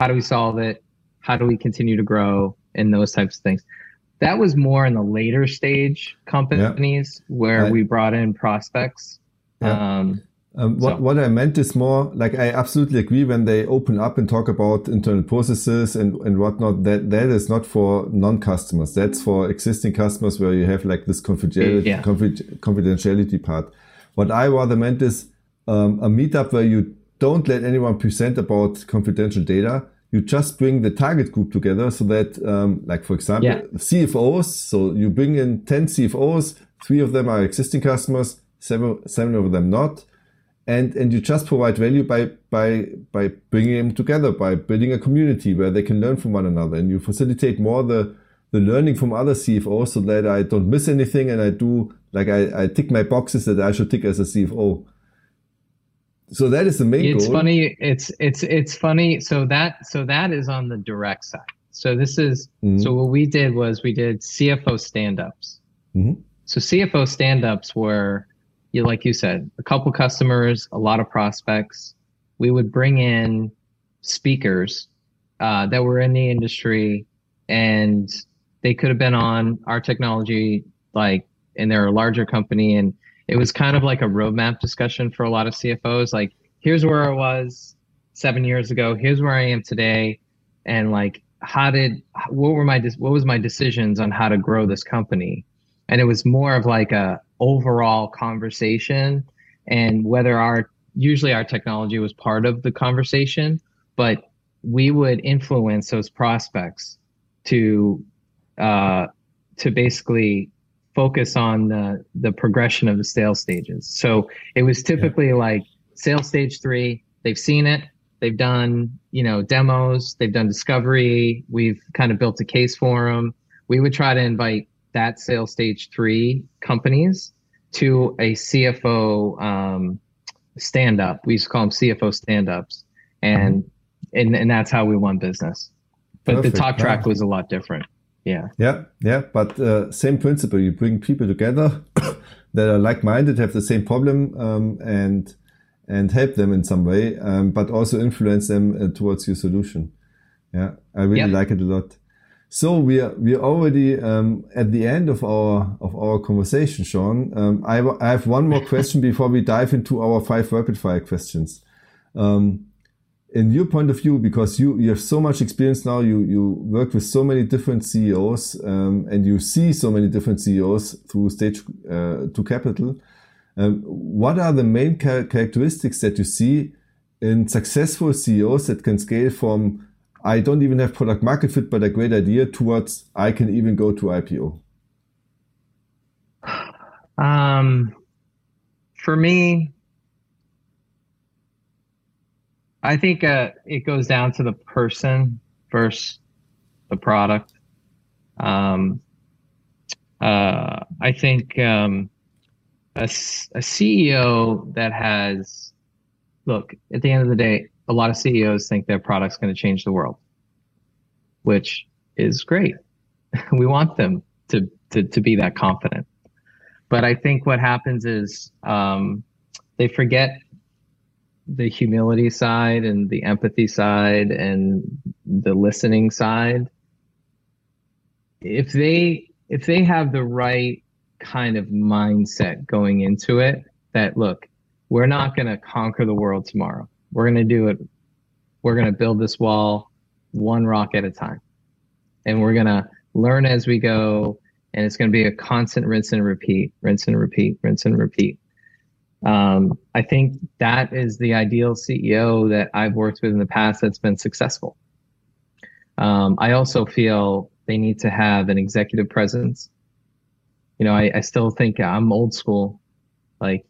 how do we solve it, how do we continue to grow, and those types of things. That was more in the later stage companies where I, we brought in prospects. Um, um, what, so. what I meant is more like I absolutely agree when they open up and talk about internal processes and, and whatnot. That that is not for non-customers. That's for existing customers where you have like this confidentiality yeah. confidentiality part. What I rather meant is um, a meetup where you don't let anyone present about confidential data you just bring the target group together so that, um, like for example, yeah. CFOs. So you bring in 10 CFOs, three of them are existing customers, seven, seven of them not. And, and you just provide value by, by, by bringing them together, by building a community where they can learn from one another. And you facilitate more the, the learning from other CFOs so that I don't miss anything and I do, like I, I tick my boxes that I should tick as a CFO so that is the main it's goal. funny it's it's it's funny so that so that is on the direct side so this is mm-hmm. so what we did was we did cfo stand-ups mm-hmm. so cfo stand-ups were you like you said a couple customers a lot of prospects we would bring in speakers uh, that were in the industry and they could have been on our technology like and they're a larger company and it was kind of like a roadmap discussion for a lot of CFOs. Like, here's where I was seven years ago. Here's where I am today, and like, how did what were my what was my decisions on how to grow this company? And it was more of like a overall conversation, and whether our usually our technology was part of the conversation, but we would influence those prospects to uh, to basically focus on the the progression of the sales stages. So it was typically yeah. like sales stage three. They've seen it. They've done you know demos. They've done discovery. We've kind of built a case for them. We would try to invite that sales stage three companies to a CFO um, stand up. We used to call them CFO stand ups, and mm-hmm. and and that's how we won business. But Perfect. the talk track was a lot different. Yeah. Yeah. Yeah. But uh, same principle. You bring people together that are like-minded, have the same problem, um, and and help them in some way, um, but also influence them uh, towards your solution. Yeah, I really yep. like it a lot. So we are we are already um, at the end of our of our conversation, Shawn. Um, I, I have one more question before we dive into our five rapid fire questions. Um, in your point of view, because you, you have so much experience now, you, you work with so many different CEOs, um, and you see so many different CEOs through stage uh, to capital. Um, what are the main char characteristics that you see in successful CEOs that can scale from I don't even have product market fit, but a great idea towards I can even go to IPO? Um, for me, I think uh, it goes down to the person versus the product. Um, uh, I think um, a, a CEO that has, look, at the end of the day, a lot of CEOs think their product's going to change the world, which is great. we want them to, to, to be that confident. But I think what happens is um, they forget the humility side and the empathy side and the listening side if they if they have the right kind of mindset going into it that look we're not going to conquer the world tomorrow we're going to do it we're going to build this wall one rock at a time and we're going to learn as we go and it's going to be a constant rinse and repeat rinse and repeat rinse and repeat um, I think that is the ideal CEO that I've worked with in the past that's been successful. Um, I also feel they need to have an executive presence. You know, I, I still think I'm old school. Like,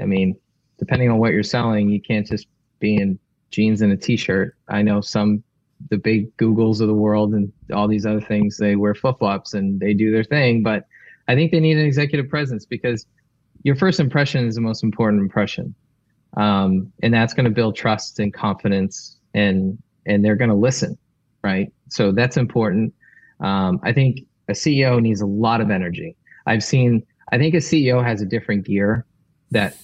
I mean, depending on what you're selling, you can't just be in jeans and a t-shirt. I know some the big Googles of the world and all these other things, they wear flip flops and they do their thing. But I think they need an executive presence because your first impression is the most important impression. Um, and that's going to build trust and confidence and, and they're going to listen. Right. So that's important. Um, I think a CEO needs a lot of energy. I've seen, I think a CEO has a different gear that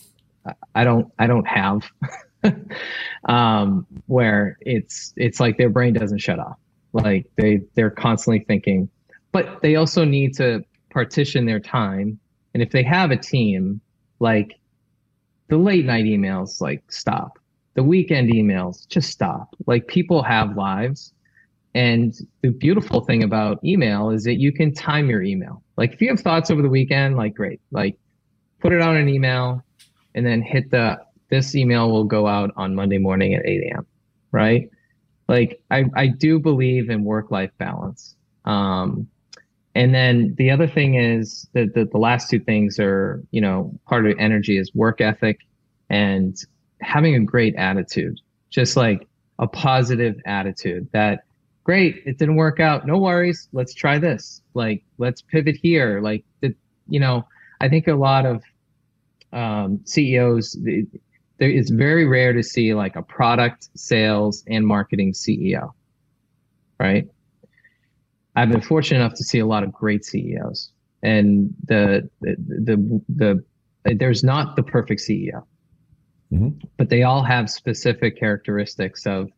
I don't, I don't have. um, where it's it's like their brain doesn't shut off. Like they they're constantly thinking, but they also need to partition their time. And if they have a team, like the late night emails, like stop. The weekend emails, just stop. Like people have lives. And the beautiful thing about email is that you can time your email. Like if you have thoughts over the weekend, like great, like put it on an email and then hit the this email will go out on Monday morning at 8 a.m. Right? Like I, I do believe in work-life balance. Um, and then the other thing is that the, the last two things are, you know, part of energy is work ethic and having a great attitude, just like a positive attitude that great, it didn't work out. No worries. Let's try this. Like, let's pivot here. Like, the, you know, I think a lot of um, CEOs, there, it's very rare to see like a product sales and marketing CEO, right? I've been fortunate enough to see a lot of great CEOs, and the the the, the there's not the perfect CEO, mm-hmm. but they all have specific characteristics of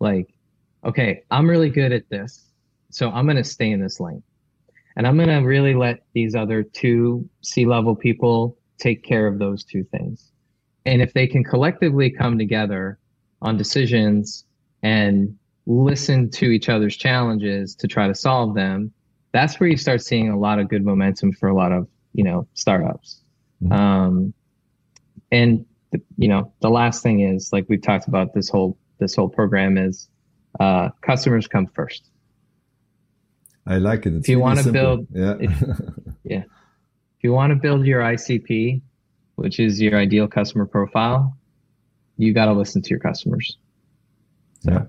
like, okay, I'm really good at this, so I'm going to stay in this lane, and I'm going to really let these other two C level people take care of those two things and if they can collectively come together on decisions and listen to each other's challenges to try to solve them, that's where you start seeing a lot of good momentum for a lot of, you know, startups. Mm-hmm. Um, and the, you know, the last thing is like we've talked about this whole, this whole program is, uh, customers come first. I like it. It's if you want to build, yeah. If, yeah. If you want to build your ICP, which is your ideal customer profile, you got to listen to your customers. So. Yeah.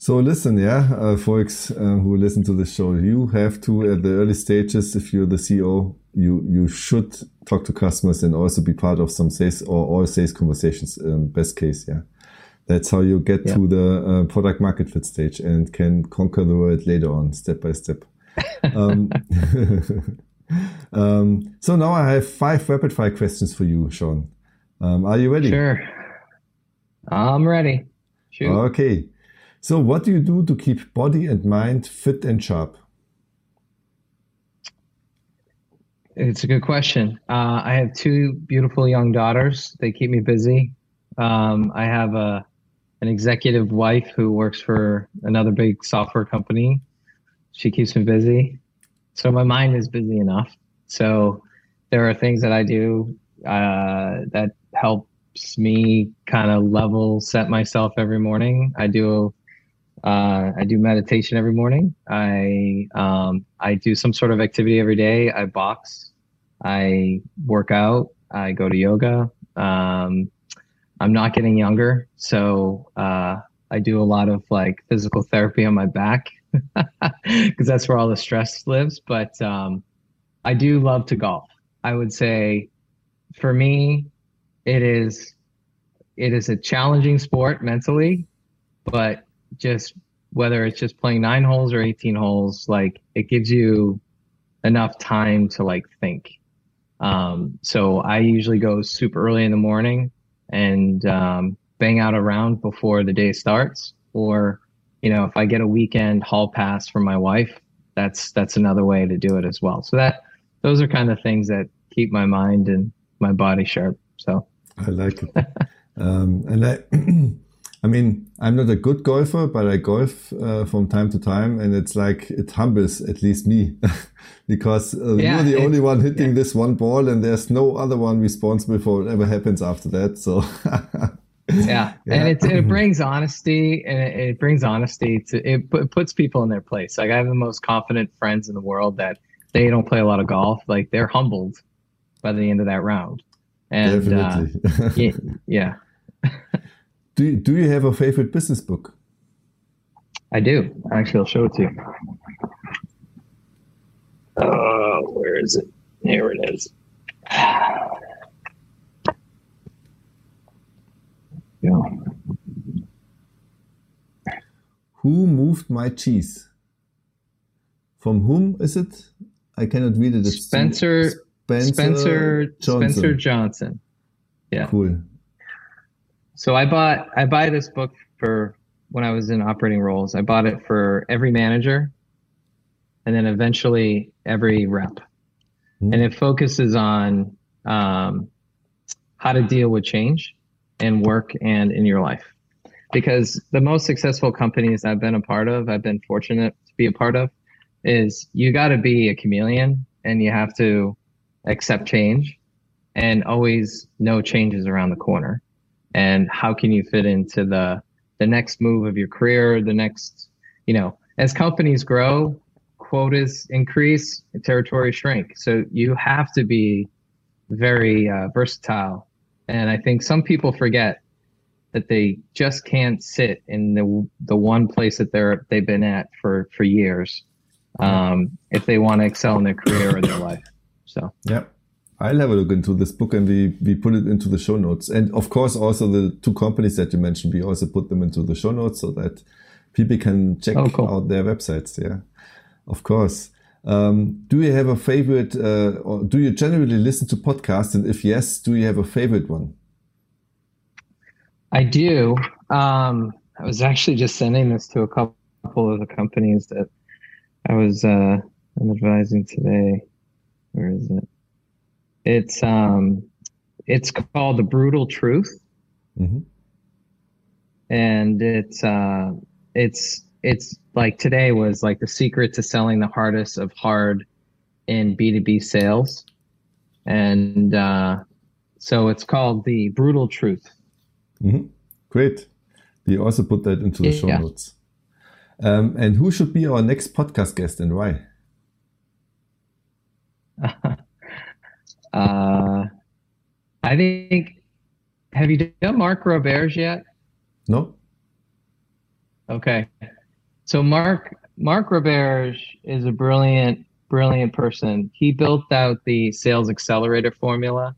So listen, yeah, uh, folks uh, who listen to this show, you have to at the early stages, if you're the CEO, you you should talk to customers and also be part of some sales or all sales conversations. Um, best case, yeah. That's how you get yeah. to the uh, product market fit stage and can conquer the world later on, step by step. um, um, so now I have five rapid fire questions for you, Shawn. Um, are you ready? Sure. I'm ready. Shoot. Okay. So, what do you do to keep body and mind fit and sharp? It's a good question. Uh, I have two beautiful young daughters. They keep me busy. Um, I have a an executive wife who works for another big software company. She keeps me busy. So my mind is busy enough. So there are things that I do uh, that helps me kind of level set myself every morning. I do uh, I do meditation every morning. I um, I do some sort of activity every day. I box. I work out. I go to yoga. Um, I'm not getting younger, so uh, I do a lot of like physical therapy on my back because that's where all the stress lives. But um, I do love to golf. I would say for me, it is it is a challenging sport mentally, but just whether it's just playing nine holes or 18 holes, like it gives you enough time to like think. Um, so I usually go super early in the morning and um, bang out a round before the day starts, or you know, if I get a weekend hall pass from my wife, that's that's another way to do it as well. So that those are kind of things that keep my mind and my body sharp. So I like it. um, and I, I mean, I'm not a good golfer, but I golf uh, from time to time, and it's like it humbles at least me, because uh, yeah, you're the only one hitting yeah. this one ball, and there's no other one responsible for whatever happens after that. So yeah. yeah. and it, it brings honesty and it, it brings honesty to it, it puts people in their place. Like i have the most confident friends in the world that they don't play a lot of golf. Like they're humbled by the end of that round. And uh, yeah, yeah. do, do you have a favorite business book? I do. Actually i'll show it to you. Oh where is it? Here it is yeah. Who moved my cheese? From whom is it? I cannot read it. It's Spencer, Spencer Spencer Johnson. Spencer Johnson. Yeah. Cool. So I bought I buy this book for when I was in operating roles. I bought it for every manager and then eventually every rep. Mm. And it focuses on um, how to deal with change in work and in your life. Because the most successful companies I've been a part of, I've been fortunate to be a part of, is you got to be a chameleon and you have to accept change and always know changes around the corner. And how can you fit into the the next move of your career, the next, you know, as companies grow, quotas increase, territory shrink. So you have to be very uh, versatile and I think some people forget that they just can't sit in the the one place that they're they've been at for for years um, if they want to excel in their career or their life. So yeah. I'll have a look into this book and we, we put it into the show notes. And of course, also the two companies that you mentioned, we also put them into the show notes so that people can check oh, cool. out their websites. Yeah, of course. Um, do you have a favorite, uh, or do you generally listen to podcasts? And if yes, do you have a favorite one? I do. Um, I was actually just sending this to a couple of the companies that I was uh, I'm advising today. Where is it? It's um, it's called the brutal truth, mm-hmm. and it's uh, it's it's like today was like the secret to selling the hardest of hard in B2B sales. And uh, so it's called the brutal truth. Mm-hmm. Great. We also put that into the show yeah. notes. Um, and who should be our next podcast guest and why? uh, I think, have you done Mark Roberge yet? No. Okay. So Mark Mark Roberge is a brilliant, brilliant person. He built out the sales accelerator formula.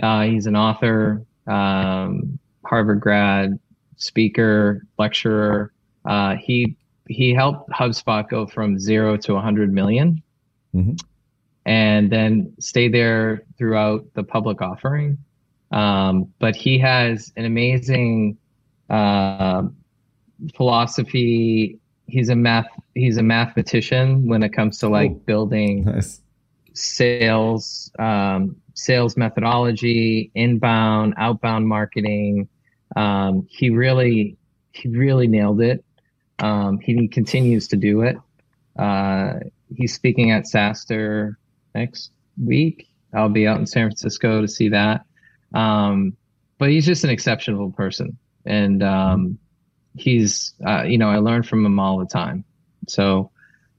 Uh, he's an author, um, Harvard grad, speaker, lecturer. Uh, he he helped HubSpot go from zero to 100 million, mm-hmm. and then stay there throughout the public offering. Um, but he has an amazing uh, philosophy he's a math he's a mathematician when it comes to like oh, building nice. sales um, sales methodology inbound outbound marketing. Um, he really he really nailed it. Um, he continues to do it. Uh, he's speaking at SaaStr next week. I'll be out in san francisco to see that. Um, but he's just an exceptional person. And um, he's uh, you know I learn from him all the time. So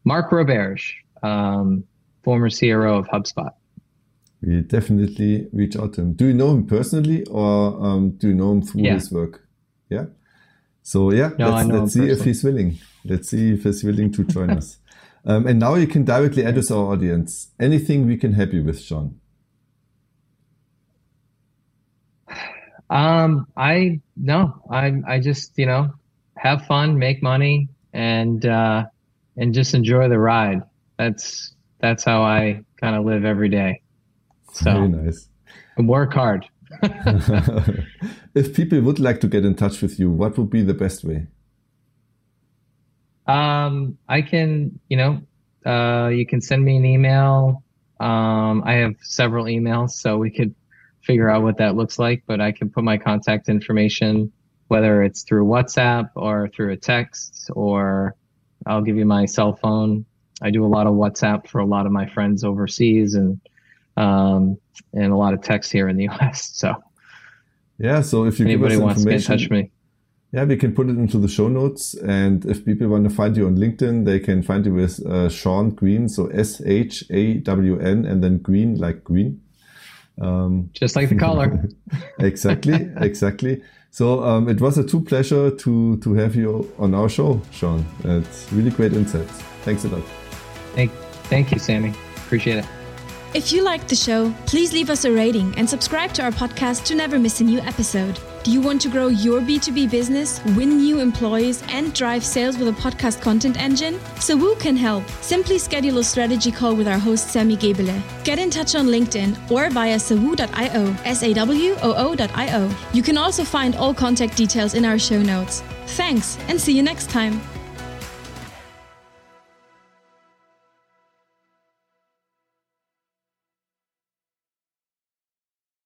Mark Roberge, um, former CRO of HubSpot. We definitely reach out to him. Do you know him personally, or um, do you know him through yeah. his work? Yeah. So yeah, no, let's, let's see if he's willing. Let's see if he's willing to join us. Um, and now you can directly address our audience. Anything we can help you with, Shawn? Um, I no, I I just you know have fun, make money, and uh, and just enjoy the ride. That's that's how I kind of live every day. So Very nice. And work hard. if people would like to get in touch with you, what would be the best way? Um, I can, you know, uh, you can send me an email. Um, I have several emails, so we could figure out what that looks like. But I can put my contact information whether it's through WhatsApp or through a text, or I'll give you my cell phone. I do a lot of WhatsApp for a lot of my friends overseas and um, and a lot of text here in the US. So Yeah, so if you Anybody give us wants to get in touch with me. yeah, we can put it into the show notes. And if people want to find you on LinkedIn, they can find you with uh, Shawn Green, so S H A W N, and then Green like green. Um, Just like the color. exactly, exactly. So um, it was a true pleasure to to have you on our show, Shawn. It's really great insights. Thanks a lot. thank, thank you, Sammy. Appreciate it. If you liked the show, please leave us a rating and subscribe to our podcast to never miss a new episode. Do you want to grow your B2B business, win new employees, and drive sales with a podcast content engine? Sawoo can help. Simply schedule a strategy call with our host Sammy Gebele. Get in touch on LinkedIn or via sawoo.io, S-A-W-O-O.io. You can also find all contact details in our show notes. Thanks and see you next time.